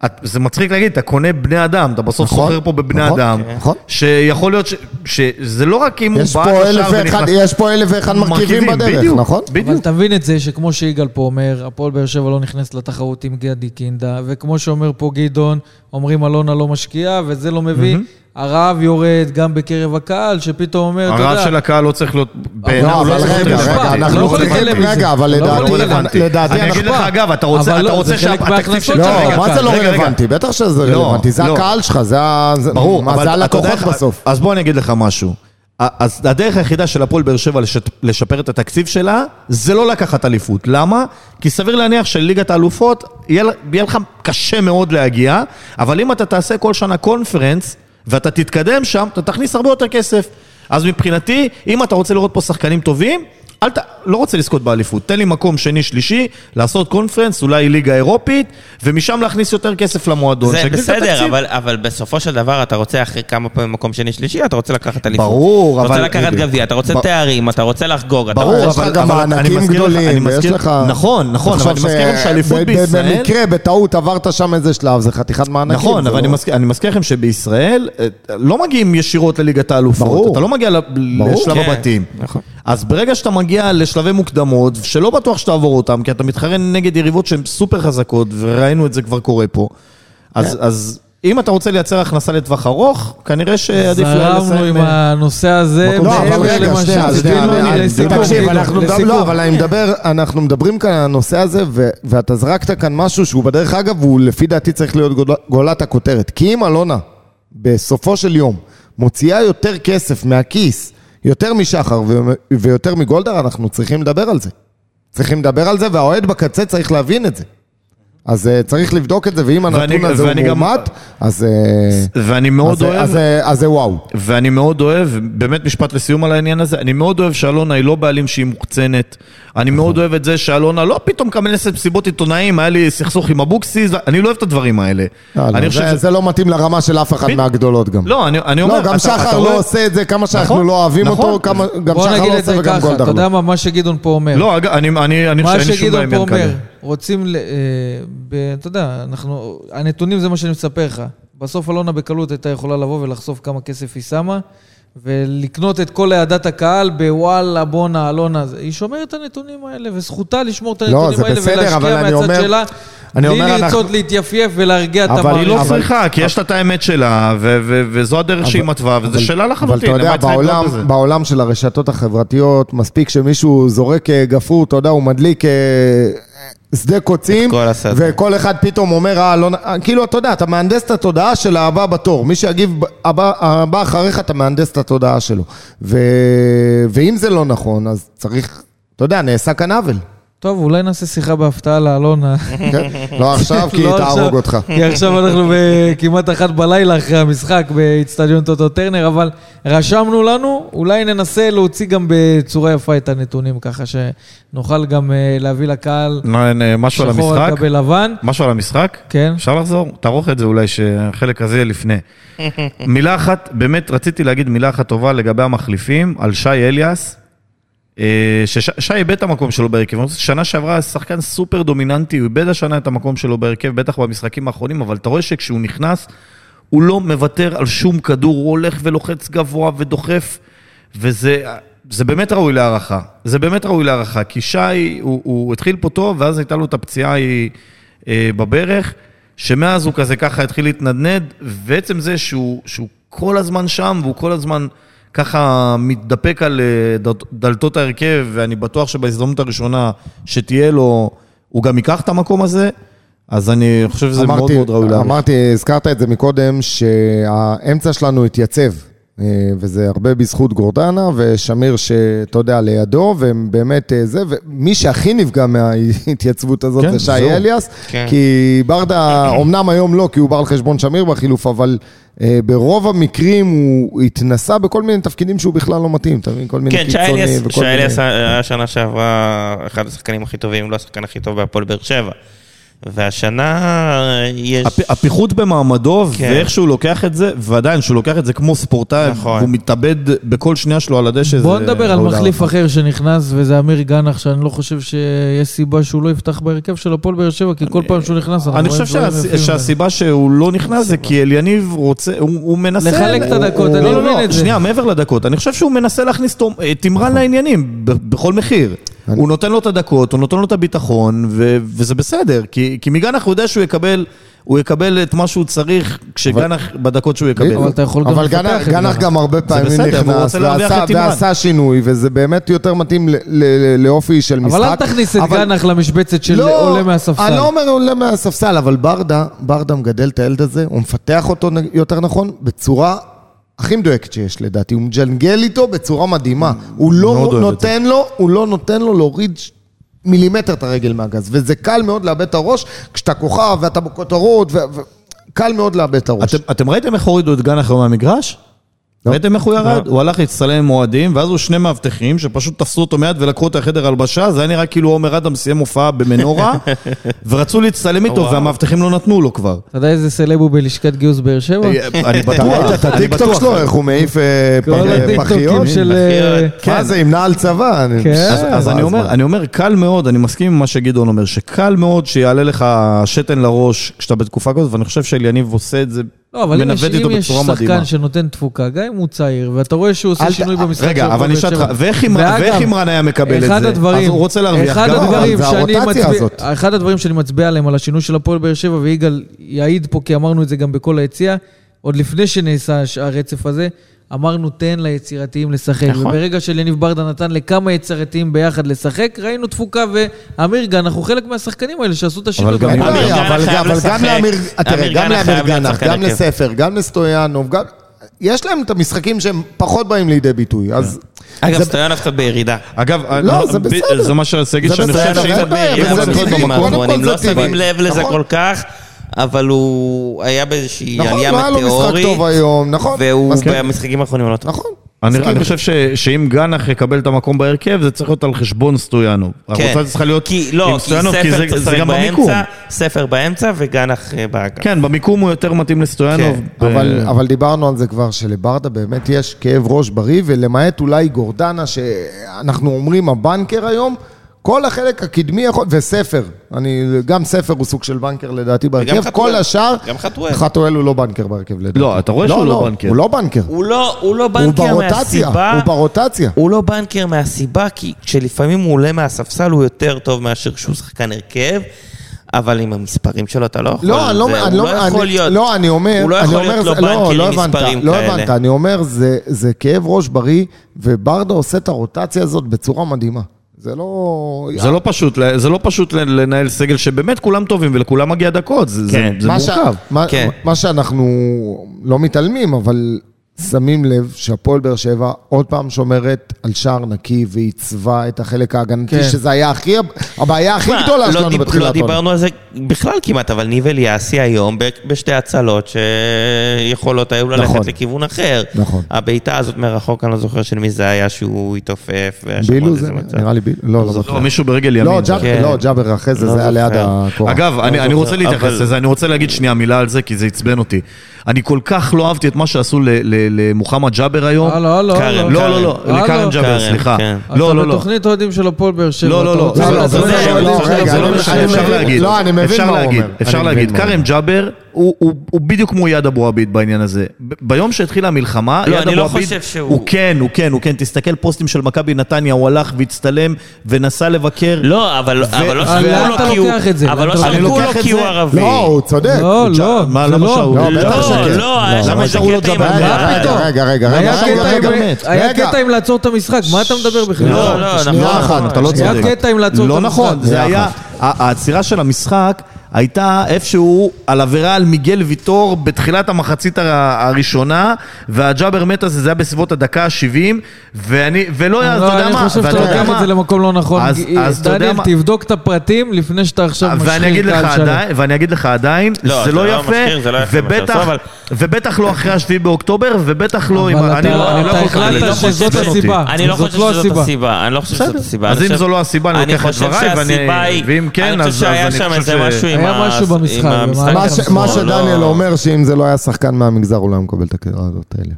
את, זה מצחיק להגיד, אתה קונה בני אדם, אתה בסוף נכון, סוחר פה בבני נכון, אדם, נכון. שיכול להיות ש, שזה לא רק אם הוא יש בא ואחד- ונכנס... יש פה אלף ואחד מרכיבים בדרך, בדיוק, נכון? אבל בדיוק. אתה מבין את זה שכמו שיגאל פה אומר, הפועל באר שבע לא נכנס לתחרות עם גדי קינדה, וכמו שאומר פה גדעון, אומרים אלונה לא משקיעה, וזה לא מביא. הרעב יורד גם בקרב הקהל, שפתאום אומר, אתה יודע... הרעב של הקהל לא צריך להיות... בעיניי לא, הוא לא אבל צריך להיות רגע, לא אבל לא לא לדעתי... לדעתי אני אגיד לך. אגב, אתה רוצה, לא, שהתקציב שלך... לא, מה זה לא. רלוונטי? בטח שזה לא, רלוונטי. זה לא. הקהל שלך, זה ה... ברור, מה, אבל זה הלקוחות בסוף. אז בוא אני אגיד לך משהו. אז הדרך היחידה של הפועל באר שבע לשפר את התקציב שלה, זה לא לקחת אליפות. למה? כי סביר להניח שליגת האלופות, יהיה לך קשה מאוד להגיע, אבל אם אתה תעשה כל שנה קונפרנס, ואתה תתקדם שם, אתה תכניס הרבה יותר כסף. אז מבחינתי, אם אתה רוצה לראות פה שחקנים טובים, אל ת... לא רוצה לזכות באליפות. תן לי מקום שני, שלישי, לעשות קונפרנס, אולי ליגה אירופית, ומשם להכניס יותר כסף למועדון. זה בסדר. אבל, אבל בסופו של דבר אתה רוצה אחרי כמה פעמים מקום שני שלישי, אתה רוצה לקחת אליפות. ברור, אתה אבל- רוצה לקחת. גביע, אתה רוצה ב- תארים, אתה רוצה לחגוג. אתה ברור, רוצה- יש לך אבל- גם אבל אני מענקים לך- גדולים, אני ויש מזכיר- לך... נכון, נכון, אבל אני מזכיר לכם ש- שאליפות בישראל... במקרה, בטעות עברת שם איזה שלב, זה חתיכת מענקים. נכון, אבל לא- אני מזכיר- לכם שבישראל אה, לא מגיעים ישירות לליגת האלופות. ברור. אתה לא מגיע לשלב כן, הבתים. נכון. אז ברגע שאתה מגיע לשלבי מוקדמות, שלא בטוח שתעבור אותם, כי אתה מתחרה נגד יריבות שהן סופר חזקות, וראינו את זה כבר קורה פה, אז- כן. אז אם אתה רוצה לייצר הכנסה לטווח ארוך, כנראה שעדיף לה- זרמנו לסיים... עם אה, הנושא הזה, לא, אבל רגע, שנייה, תקשיב, אבל אני מדבר, אנחנו מדברים כאן על הנושא הזה, ואתה זרקת כאן משהו שהוא בדרך אגב, הוא לפי דעתי צריך להיות גול- גולת הכותרת. כי אם אלונה, בסופו של יום, מוציאה יותר כסף מהכיס, יותר משחר ויותר מגולדהר, אנחנו צריכים לדבר על זה. צריכים לדבר על זה, והאוהד בקצה צריך להבין את זה. אז uh, צריך לבדוק את זה, ואם ואני- הנתון הזה הוא ואני גם- מאומת, אז... uh, ואני מאוד אז זה- אוהב... אז זה- אז זה וואו. ואני מאוד אוהב, באמת משפט לסיום על העניין הזה, אני מאוד אוהב שאלונה היא לא בעלים שהיא מוקצנת. אני נכון. מאוד אוהב את זה שאלונה לא פתאום כנסת מסיבות עיתונאים, היה לי סכסוך עם אבוקסיס, אני לא אוהב את הדברים האלה. לא, לא, זה- לא מתאים לרמה של אף אחד ב- מהגדולות גם. לא, אני אני אומר... לא, גם שחר לא עושה את זה כמה שאנחנו נכון, לא אוהבים נכון. אותו, גם שחר לא את זה עושה וגם ככה, גולדהר אתה יודע לא. מה, מה שגדעון פה אומר. לא, אני אני- אני מה חושב שאין שום בעיה שגדעון עם פה אומר, ינקלה. רוצים, ל- אה, אתה יודע, אנחנו, הנתונים זה מה שאני מספר לך. בסוף אלונה בקלות הייתה יכולה לבוא ולחשוף כמה כסף היא שמה, ולקנות את כל אהדת הקהל בוואלה, בואנה, אלונה. זה- היא שומרת את הנתונים האלה, וזכותה לשמור את לא, הנתונים זה האלה בסדר, אבל ולהשקיע אני מהצד אומר- שלה. אני בלי אומר, אנחנו- לרצות להתייפייף ולהרגיע את אבל אבל היא לא המערכת. צריכה, כי יש לה את האמת שלה, ו- ו- וזו הדרך שהיא מתווה, שלה אבל לחלוטין. אתה יודע, בעולם? בעולם של הרשתות החברתיות, מספיק שמישהו זורק אה, גפרור, אתה יודע, הוא מדליק אה, שדה קוצים. וכל אחד פתאום אומר, אה, לא, נ-" אה, כאילו, אתה יודע, אתה מהנדס את התודעה של הבא בתור. מי שיגיב, הבא, הבא אחריך, אתה מהנדס את התודעה שלו. ו... ואם זה לא נכון, אז צריך, אתה יודע, נעשה כאן עוול. טוב, אולי נעשה שיחה בהפתעה לאלונה. כן? לא עכשיו, כי היא לא תהרוג עכשיו, אותך. כי עכשיו אנחנו כמעט אחת בלילה אחרי המשחק באיצטדיון טוטו טרנר, אבל רשמנו לנו, אולי ננסה להוציא גם בצורה יפה את הנתונים, ככה שנוכל גם אה, להביא לקהל מה, משהו על שחור על? גבי לבן. משהו על המשחק? כן. אפשר לחזור? תערוך את זה אולי, שהחלק הזה יהיה לפני. [laughs] מילה אחת, באמת רציתי להגיד מילה אחת טובה לגבי המחליפים, על שי אליאס. אה, ששי איבד את המקום שלו בהרכב. ששנה שעברה שחקן סופר דומיננטי, הוא איבד השנה את המקום שלו בהרכב, בטח במשחקים האחרונים, אבל אתה רואה שכשהוא נכנס, הוא לא מוותר על שום כדור, הוא הולך ולוחץ גבוה ודוחף, וזה זה באמת ראוי להערכה. זה באמת ראוי להערכה, כי שי, הוא, הוא התחיל פה טוב, ואז הייתה לו את הפציעה ההיא אה, בברך, שמאז הוא כזה ככה התחיל להתנדנד, ועצם זה שהוא, שהוא כל הזמן שם, והוא כל הזמן ככה מתדפק על אה, דלת- דלתות ההרכב, ואני בטוח שבהזדמנות הראשונה שתהיה לו, הוא גם ייקח את המקום הזה, אז אני חושב שזה מאוד מאוד ראוי להעריך. אמרתי, הזכרת את זה מקודם, שהאמצע שלנו התייצב, וזה הרבה בזכות גורדנה ושמיר שאתה יודע, לידו, והם באמת אה, זה, ומי שהכי נפגע מההתייצבות הזאת כן, זה שי זהו. אליאס, כן. כי ברדה, אמנם היום לא, כי הוא בא על חשבון שמיר בחילוף, אבל אה, ברוב המקרים הוא התנסה בכל מיני תפקידים שהוא בכלל לא מתאים, אתה מבין? כל מיני כן, שי קיצוני אליאס- וכל שי מיני... אליאס היה שנה שעברה אחד השחקנים הכי טובים, אם לא השחקן הכי טוב בהפועל באר שבע. והשנה יש... הפ- הפיחות במעמדו, כן. ואיך שהוא לוקח את זה, ועדיין, שהוא לוקח את זה כמו ספורטאי, נכון. והוא מתאבד בכל שנייה שלו על הדשא. בוא נדבר על ראוי מחליף להערכה. אחר שנכנס, וזה אמיר גנח, שאני לא חושב שיש סיבה שהוא לא יפתח בהרכב של הפועל באר שבע, כי כל פעם שהוא נכנס, אני חושב שהס-. שהסיבה שהוא לא נכנס זה כי אליניב רוצה, הוא הוא מנסה... לחלק את הוא- הדקות, הוא- אני לא, לא, מבין לא, את זה. שנייה, מעבר לדקות, אני חושב שהוא מנסה להכניס אה, תמרן לעניינים, ב- בכל מחיר. הוא נותן לו את הדקות, הוא נותן לו את הביטחון, ו- וזה בסדר, כי כי מגנח הוא יודע שהוא יקבל... הוא יקבל את מה שהוא צריך כשגנח, בדקות שהוא יקבל. אבל אתה יכול גם אבל לפתח גנח, את גנח גנח. גם הרבה פעמים בסדר, אבל נכנס ועשה. ועשה שינוי, וזה באמת יותר מתאים ל- ל- לאופי של משחק. אבל אל תכניס את אבל- גנח למשבצת של לא, עולה מהספסל. אני לא אומר עולה מהספסל, אבל ברדה, ברדה מגדל את הילד הזה, הוא מפתח אותו יותר נכון, בצורה הכי מדויקת שיש לדעתי. הוא מג'נגל איתו בצורה מדהימה. הוא לא נותן לו, הוא לא נותן לו להוריד מילימטר את הרגל מהגז, וזה קל מאוד לאבד את הראש כשאתה כוכב ואתה בכותרות, ו... ו... קל מאוד לאבד את הראש. אתם, אתם ראיתם איך הורידו את גנח היום מהמגרש? לא. ראיתם איך הוא ירד? הוא הלך להצטלם עם אוהדים, ואז הוא שני מאבטחים שפשוט תפסו אותו מיד ולקחו אותו לחדר הלבשה, זה היה נראה כאילו עומר אדם סיים הופעה במנורה, [laughs] ורצו להצטלם איתו. והמאבטחים לא נתנו לו כבר. אתה יודע איזה סלב הוא בלשכת גיוס באר שבע? אני אתה [laughs] בטוח, ראית את אני הטיקטוק בטוח. שלו, איך הוא מעיף אה, פחיות? אה, פחיות. מה זה, עם נעל צבא? אני- כן. אז, אני אני אומר, קל מאוד, אני מסכים עם מה שגדעון אומר, שקל מאוד שיעלה לך שתן לראש כשאתה בתקופה כזאת, ואני חושב שאליניב עושה את זה, לא, אבל אם יש, אם יש בצורה מדהימה. שחקן שנותן תפוקה, גם אם הוא צעיר, ואתה רואה שהוא עושה אל ת- שינוי במשחק רגע, אבל אני אשאל אותך. ואיך אימרן היה מקבל את זה? הדברים, אז הוא רוצה להרוויח אחד גם. הדברים שאני מצביע, הזאת. אחד הדברים שאני מצביע עליהם על השינוי של הפועל באר שבע, ויגאל יעיד פה, כי אמרנו את זה גם בכל היציע, עוד לפני שנעשה הרצף הזה, אמרנו תן ליצירתיים לשחק. נכון. וברגע שליניב ברדה נתן לכמה יצירתיים ביחד לשחק, ראינו תפוקה ואמיר גן, אנחנו חלק מהשחקנים האלה שעשו את השינוי. גם אין אמיר בעיה, גן אבל אבל גם. לאמיר, תראה, גם גן לאמיר גנח, שחקן גם. לספר, גם לסטויאנוב, גם... יש להם את המשחקים שהם פחות באים לידי ביטוי, אז... אגב, זה- סטויאנוב קצת בירידה. אגב, לא, זה ב- בסדר. זה מה שרציתי להגיד, זה שאני בסדר, חושב אין שאם... קודם כל לא זה טבעי. שמים לב לזה נכון. כל כך, אבל הוא היה באיזושהי נכון, עלייה לא היה לו משחק מטאורית, טוב היום, נכון. והוא מסכים. במשחקים האחרונים לא טוב. נכון. אני. אני חושב ש, שאם גנח יקבל את המקום בהרכב, זה צריך להיות על חשבון סטויאנוב. כן. הקבוצה צריכה להיות כי, לא, עם כי סטויאנוב, כי זה, זה גם במיקום. באמצע, ספר באמצע וגנח אה, באגף. כן, במיקום הוא יותר מתאים לסטויאנוב. כן, ב- אבל, אבל דיברנו על זה כבר, שלברדה באמת יש כאב ראש בריא, ולמעט אולי גורדנה, שאנחנו אומרים הבנקר היום, כל החלק הקדמי יכול, וספר, אני, גם ספר הוא סוג של בנקר לדעתי בהרכב. כל השאר, גם חתואל. חתואל הוא לא בנקר בהרכב לדעתי. לא, אתה רואה שהוא לא בנקר. הוא לא בנקר, הוא לא, הוא לא הוא בנקר ברוטציה, מהסיבה... הוא ברוטציה. הוא לא בנקר מהסיבה, כי כשלפעמים הוא עולה מהספסל הוא יותר טוב מאשר כשהוא שחקן הרכב, אבל עם המספרים שלו אתה לא יכול, לא, אני לא, זה- אני הוא לא, לא יכול אני, להיות, לא, אני אומר, הוא לא אני יכול אומר, להיות זה- לא, בנקר לא עם הבנת, מספרים לא כאלה. הבנת, אני אומר, זה, זה כאב ראש בריא, וברדה עושה את הרוטציה הזאת בצורה מדהימה. זה לא... זה לא פשוט, זה לא פשוט לנהל סגל שבאמת כולם טובים ולכולם מגיע דקות, זה, כן. זה, זה מה ש- מורכב. מה, כן. מה שאנחנו לא מתעלמים, אבל שמים לב שהפועל באר שבע עוד פעם שומרת על שער נקי ועיצבה את החלק ההגנתי, כן. שזה היה הכי, הבעיה הכי מה, גדולה לא שלנו דיב- בתחילת לא העונה. דיברנו על זה בכלל כמעט, אבל ניב אליאסי היום בשתי הצלות שיכולות היו ללכת נכון. לכיוון אחר. נכון. הבעיטה הזאת מרחוק, אני לא זוכר של מי זה היה שהוא התעופף. בילו זה, מצב. נראה לי בילו, לא, לא לא, זוכר. מישהו ברגל לא, ימין. ג'אב- כן. לא, ג'אבר אחרי זה, לא זה היה ליד. הקורה. אגב, אני, לא אני רוצה להתייחס אבל- לזה, אני רוצה להגיד שנייה מילה על זה, כי זה עצבן אותי. אני כל כך לא אהבתי את מה שעשו ל- ל- למוחמד ג'אבר היום. הלו, הלו, הלו. לא, לא, לא, הלו. לקארם ג'אבר, סליחה. כן. לא, לא, אתה לא. בתוכנית אוהדים של הפועל באר שבע. לא, לא, לא, זה לא, לא, לא, לא משנה? אפשר להגיד. לא, אני מבין אפשר מה הוא להגיד, אומר. אפשר להגיד. כרם ג'אבר הוא- הוא הוא בדיוק כמו איאד אבו עביד בעניין הזה. ב- ביום שהתחילה המלחמה, לא, איאד אני אבו לא עביד, חושב שהוא- הוא כן, הוא כן, הוא כן. תסתכל פוסטים של מכבי נתניה, הוא הלך והצטלם ונסע לבקר. לא, אבל אבל לא שרקו לו כי הוא... לוקח את זה? אבל לא אני שרקו לו כי הוא ערבי. לא, הוא צודק. לא, לא. מה, למה לא. שאול? לא, לא, בטח שכן. לא, היה למה? הגב. מה פתאום? רגע, רגע, רגע, היה קטע עם-. היה לעצור את המשחק, מה אתה מדבר בכלל? לא, לא, אנחנו שנייה לא אחת, נכון. אתה לא היה צודק. קטע עם לעצור את לא המשחק. נכון, זה היה... העצירה של המשחק הייתה איפשהו על עבירה על מיגל ויטור בתחילת המחצית הר- הראשונה, והג'אבר מת הזה, זה היה בסביבות הדקה ה-70, ואני, ולא היה, אתה לא, יודע אני מה, חושב שאתה יודע לוקח את זה למקום לא נכון. אז- אז אתה יודע דניאל, מה- תבדוק את הפרטים לפני שאתה עכשיו ואני אגיד משחיר לך קהל שלם. עדיין, ואני אגיד לך עדיין, לא, זה זה לא יפה, משחיר, זה לא יפה ובטח, שעשו, אבל- ובטח לא אחרי השביעי באוקטובר, ובטח לא עם... אבל אני אתה- לא אני לא אתה יכול לקבל את החלטת זה. שזאת. הסיבה. אני לא חושב שזאת הסיבה. אני לא חושב שזאת הסיבה. אז אני אם חושב- זו לא הסיבה, אני לוקח את חושב דבריי, ואני- שהסיבה היא- ואם כן, אני אז- חושב אז שהיה אני שם חושב איזה ש- משהו עם היה משהו במשחק, מה לא- שדניאל אומר, שאם זה לא היה שחקן מהמגזר, הוא לא היה מקבל את הקרנות האלה.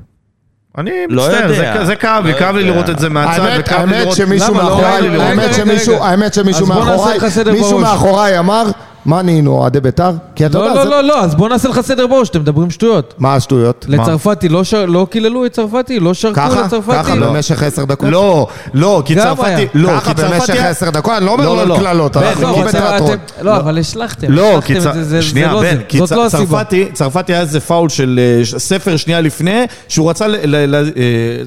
אני לא מצטער, יודע. זה- זה כאב לי, לא כאב לי. לראות את זה מהצד, וכאב לי לראות... לא? מאחוריי, האמת שמישהו, רגע. האמת שמישהו מאחוריי. מאחוריי אמר, מה נהיינו, אוהדי בית"ר? כי אתה לא, יודע, לא, זה- לא, לא, אז בוא נעשה לך סדר בראש, אתם מדברים שטויות. מה השטויות? לצרפתי לא שר- לא קיללו את צרפתי? לא שרקו ככה? לצרפתי? ככה לא. במשך עשר דקות? לא, לא, כי צרפתי... היה. לא, ככה כי צרפתי... במשך עשר דקות? אני לא אומר לא, לא, על לא. קללות, אנחנו לא, לא בתיאטרון. לא, אבל השלכתם. לא, כי את צ- זה, זה- שנייה, זה לא בן, זה. כי זאת לא הסיבה. צרפתי, צרפתי היה איזה פאול של אה, ש- ספר שנייה לפני, שהוא רצה אה,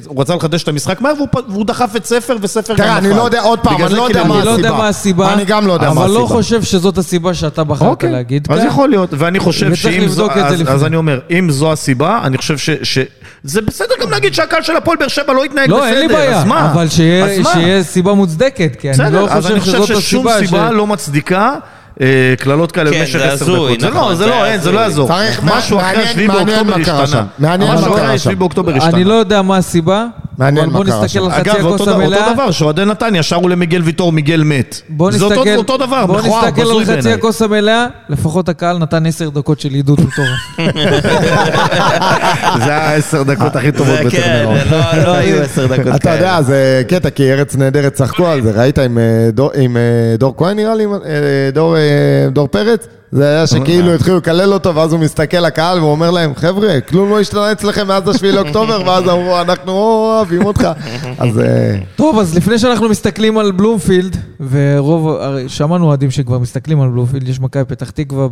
הוא רצה לחדש את המשחק מהר, והוא דחף את ספר, וספר גם נפל. תראה, אני לא יודע, עוד פעם, אני לא יודע מה לא הסיבה. מה הסיבה, אני גם לא יודע מה אבל לא הסיבה. חושב שזאת הסיבה שאתה בחרת אוקיי, להגיד אז כאן. יכול להיות, ואני חושב שאם זו, לבדוק את זה אז, לפני. אז אני אומר, אם זו הסיבה, אני חושב ש, ש... זה בסדר גם להגיד שהקהל של הפועל באר שבע לא בסדר, לא, אין לי בעיה, אז מה? אבל שיהיה אז מה? שיהיה סיבה מוצדקת, כי אני לא בסדר, אז חושב אני חושב שזאת ששום הסיבה. ש- סיבה לא מצדיקה אה, קללות כאלה כן, במשך זה עשר הזוי, דקות. זה נכון, לא, זה זה לא, אין, זה לא הזוי. יעזור. משהו אחרי מעניין- השביעי מעניין באוקטובר מה קרה השתנה. משהו מה אחרי קרה השביעי שם. באוקטובר השתנה. אני לא יודע מה הסיבה, מעניין אבל מה בוא קרה נסתכל שם. אגב, אותו דבר- אותו. דבר, שאוהדי נתניה שרו למיגל ויטור, מיגל מת. בוא זה אותו- נסתכל, אותו דבר, בוא מכוער, נסתכל על חצי. הכוס המלאה, לפחות הקהל נתן עשר דקות של עידוד מטורף. [laughs] זה היה העשר דקות הכי טובות בטרנרון. כן, לא- לא היו [laughs] עשר דקות כאלה. אתה יודע, זה קטע, כי ארץ נהדרת צחקו על זה, ראית עם אה, דור- אה, דור כהן נראה לי, דור, אה, דור פרץ? זה היה שכאילו התחילו לקלל אותו, ואז הוא מסתכל לקהל ואומר להם, חבר'ה, כלום לא השתנה אצלכם מאז השביעי לאוקטובר, ואז אמרו, אנחנו אוהבים אותך. אז אה, טוב, אז לפני שאנחנו מסתכלים על בלומפילד, ורוב, שמענו אוהדים שכבר מסתכלים על בלומפילד, יש מכבי פתח תקווה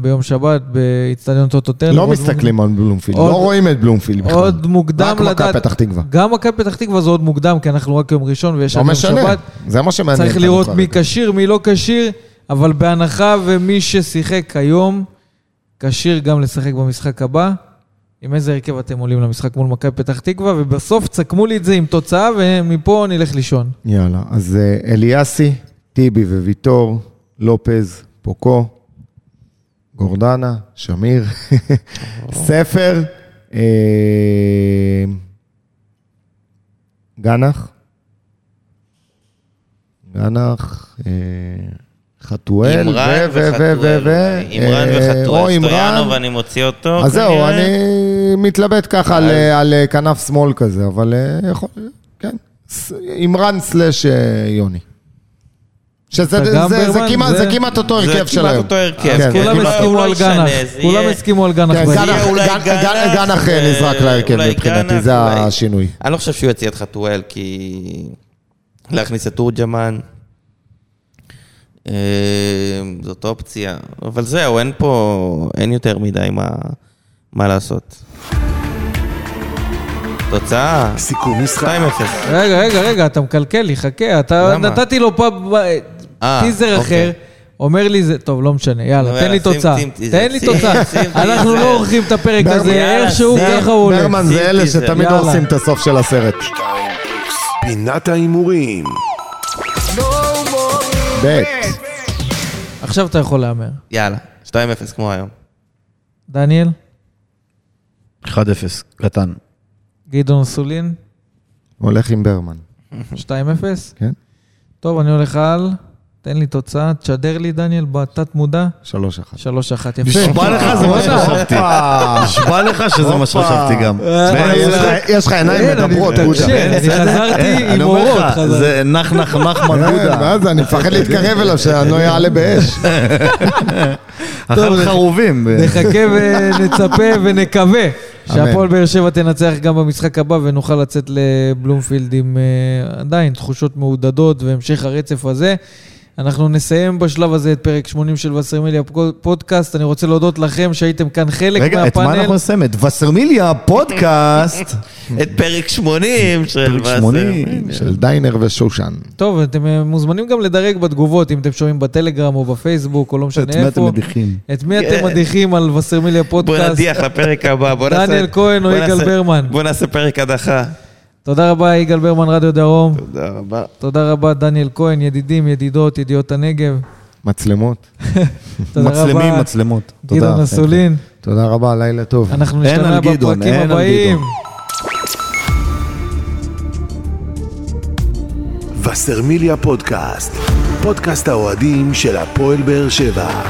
ביום שבת באיצטדיון טוטו טרנר. לא מסתכלים על בלומפילד, לא רואים את בלומפילד בכלל. עוד מוקדם רק לדעת. מכבי פתח תקווה. גם מכבי פתח תקווה זה עוד מוקדם, כי אנחנו רק יום ראשון ויש לא עד יום משנה, שבת. זה מה שמעניין. צריך לראות. מי כשיר, מי לא כשיר, אבל בהנחה ומי ששיחק היום, כשיר גם לשחק במשחק הבא. עם איזה הרכב אתם עולים למשחק מול מכבי פתח תקווה, ובסוף תסכמו לי את זה עם תוצאה, ומפה נלך לישון. יאללה, אז אה, אליאסי, טיבי וויטור, לופז, פוקו, גורדנה, שמיר, [laughs] ספר, אה, גנח, גנח, אה, חתואל, אימרן ו- ו- ו- ו-. ו- אימרן אה, וחתואל. סטויאנוב, אני מוציא אותו. אז זהו. אני מתלבט ככה על, על אה, כנף שמאל כזה, אבל אה, יכול, כן, אימרן סלאש אה, יוני. שזה כמעט, זה- זה כמעט אותו זה הרכב כמעט. אותו הרכב. כן, כן, כולם הסכימו על גנח, כולם הסכימו על גנח. כן, גנח- אה, ו- נזרק להרכב מבחינתי, זה אולי- השינוי. אני לא חושב שהוא יוציא את חתואל, כי... להכניס את תורג'מן. אה, זאת אופציה. אבל זהו, אין פה, אין יותר מדי מה, מה לעשות. תוצאה, סיכום משחק. 2-0. רגע, רגע, רגע, אתה מקלקל לי, חכה. אתה למה? נתתי לו פעם אה, טיזר אחר. אוקיי. אומר לי זה, טוב, לא משנה, יאללה, תן לי תוצאה. טיזר, תן לי תוצאה. אנחנו טיזר. לא עורכים את הפרק הזה, איכשהו. ככה הוא עולה. ברמן זה אלה טיזר. שתמיד. הורסים את הסוף של הסרט. פינת ההימורים. בית. עכשיו אתה יכול להמר. יאללה, 2-0 כמו היום. דניאל, 1-0, קטן. גדעון סולין, הולך עם ברמן. 2-0. כן? טוב, אני הולך על... תן לי תוצאה, תשדר לי, דניאל, בתת מודע. שלוש אחת. 3-1, יפה. נשבע לך זה מה שחשבתי. נשבע לך שזה מה שחשבתי גם. אה, יש לך- יש לך עיניים מדברות, בודה. אני חזרתי עם אורות. זה נח נח נחמן כן, בודה. ואז אני מפחד להתקרב אליו, שאני לא יעלה באש. [laughs] אכל חרובים. נחכה ונצפה ונקווה שהפועל באר שבע תנצח גם במשחק הבא ונוכל לצאת לבלומפילד עם אה, עדיין תחושות מעודדות והמשך הרצף הזה. אנחנו נסיים בשלב הזה את פרק 80 של וסרמיליה פודקאסט. אני רוצה להודות לכם שהייתם כאן חלק רגע, את מה מהפאנל. אנחנו נסיים? את וסרמיליה, פודקאסט. [laughs] את פרק 80 של פרק וסר. 80. של דיינר ושושן. טוב, אתם אה, מוזמנים גם לדרג בתגובות, אם אתם שומעים בטלגרם או בפייסבוק או לא משנה את איפה. מי אתם מדיחים? את מי אתם כן. מדיחים על וסרמיליה בוא פודקאסט? נדיח לפרק הבא, בוא נעשה... דניאל כהן או בוא יגאל ברמן? בוא נעשה פרק הדחה. תודה רבה, יגאל ברמן, רדיו דרום. תודה רבה. תודה רבה, דניאל כהן, ידידים, ידידות, ידיעות הנגב. מצלמות. [laughs] תודה מצלמים, רבה, מצלמות. תודה. גדעון אסולין. תודה רבה, לילה טוב. אנחנו נשתמע גדעון, בפרקים הבאים. וסרמיליה פודקאסט. פודקאסט האוהדים של הפועל באר שבע.